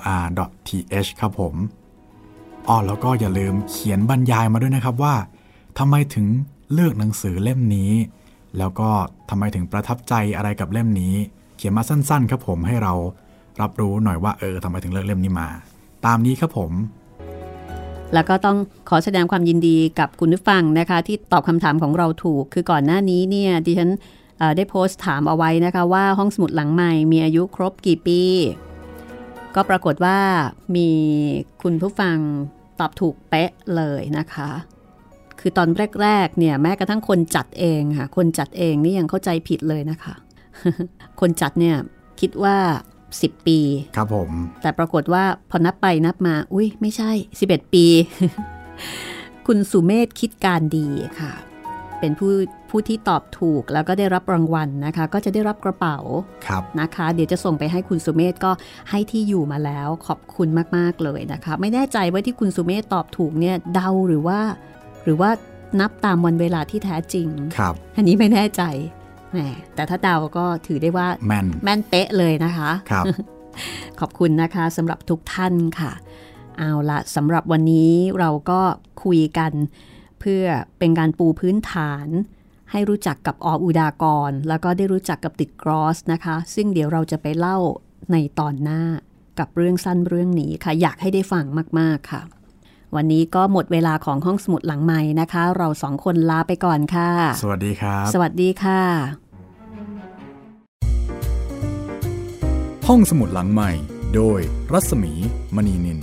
th ครับผมอ๋อแล้วก็อย่าลืมเขียนบรรยายมาด้วยนะครับว่าทำไมถึงเลือกหนังสือเล่มนี้ แล้วก็ทำไมถึงประทับใจอะไรกับเล่มนี้ เขียนมาสั้นๆ ครับผมให้เรา รับรู้หน่อยว่าเออทำไมถึงเลือกเล่มนี้มา ตามนี้ครับผม แล้วก็ต้องขอแสดงความยินดีกับคุณผู้ฟังนะคะ ที่ตอบคำถามของเราถูก คือก่อนหน้านี้เนี่ยดิฉันได้โพสต์ถามเอาไว้นะคะว่าห้องสมุดหลังใหม่มีอายุครบกี่ปี ก็ปรากฏว่ามีคุณผู้ฟังตอบถูกเป๊ะเลยนะคะ คือตอนแรกๆเนี่ยแม้กระทั่งคนจัดเองค่ะ คนจัดเองนี่ยังเข้าใจผิดเลยนะคะ คนจัดเนี่ยคิดว่า 10 ปี ครับผม แต่ปรากฏว่าพอนับไปนับมา อุ้ยไม่ใช่ 11 ปี คุณสุเมธคิดการดีค่ะ เป็นผู้ผู้ที่ตอบถูกแล้วก็ได้รับรางวัลนะคะ ก็จะได้รับกระเป๋าครับนะคะ เดี๋ยวจะส่งไปให้คุณสุเมธก็ให้ที่อยู่มาแล้วขอบคุณมากๆเลยนะคะ ไม่แน่ใจว่าที่คุณสุเมธตอบถูกเนี่ยเดาหรือว่า หรือว่านับตามวันเวลาที่แท้จริงครับ อันนี้ไม่แน่ใจ แหมแต่ถ้าเดาก็ถือได้ว่าแม่นแม่นเป๊ะเลยนะคะครับ ขอบคุณนะคะสำหรับทุกท่านค่ะ เอาละสำหรับวันนี้เราก็คุยกันเพื่อเป็นการปูพื้นฐานให้รู้จักกับออุดากร แล้วก็ได้รู้จักกับติดกรอสนะคะ ซึ่งเดี๋ยวเราจะไปเล่าในตอนหน้ากับเรื่องสั้นเรื่องนี้ค่ะ อยากให้ได้ฟังมาก ๆ ค่ะ วันนี้ก็หมดเวลาของห้องสมุดหลังใหม่นะคะ เราสองคนลาไปก่อนค่ะ สวัสดีครับ สวัสดีค่ะ ห้องสมุดหลังใหม่ โดยรัศมีมณีนิน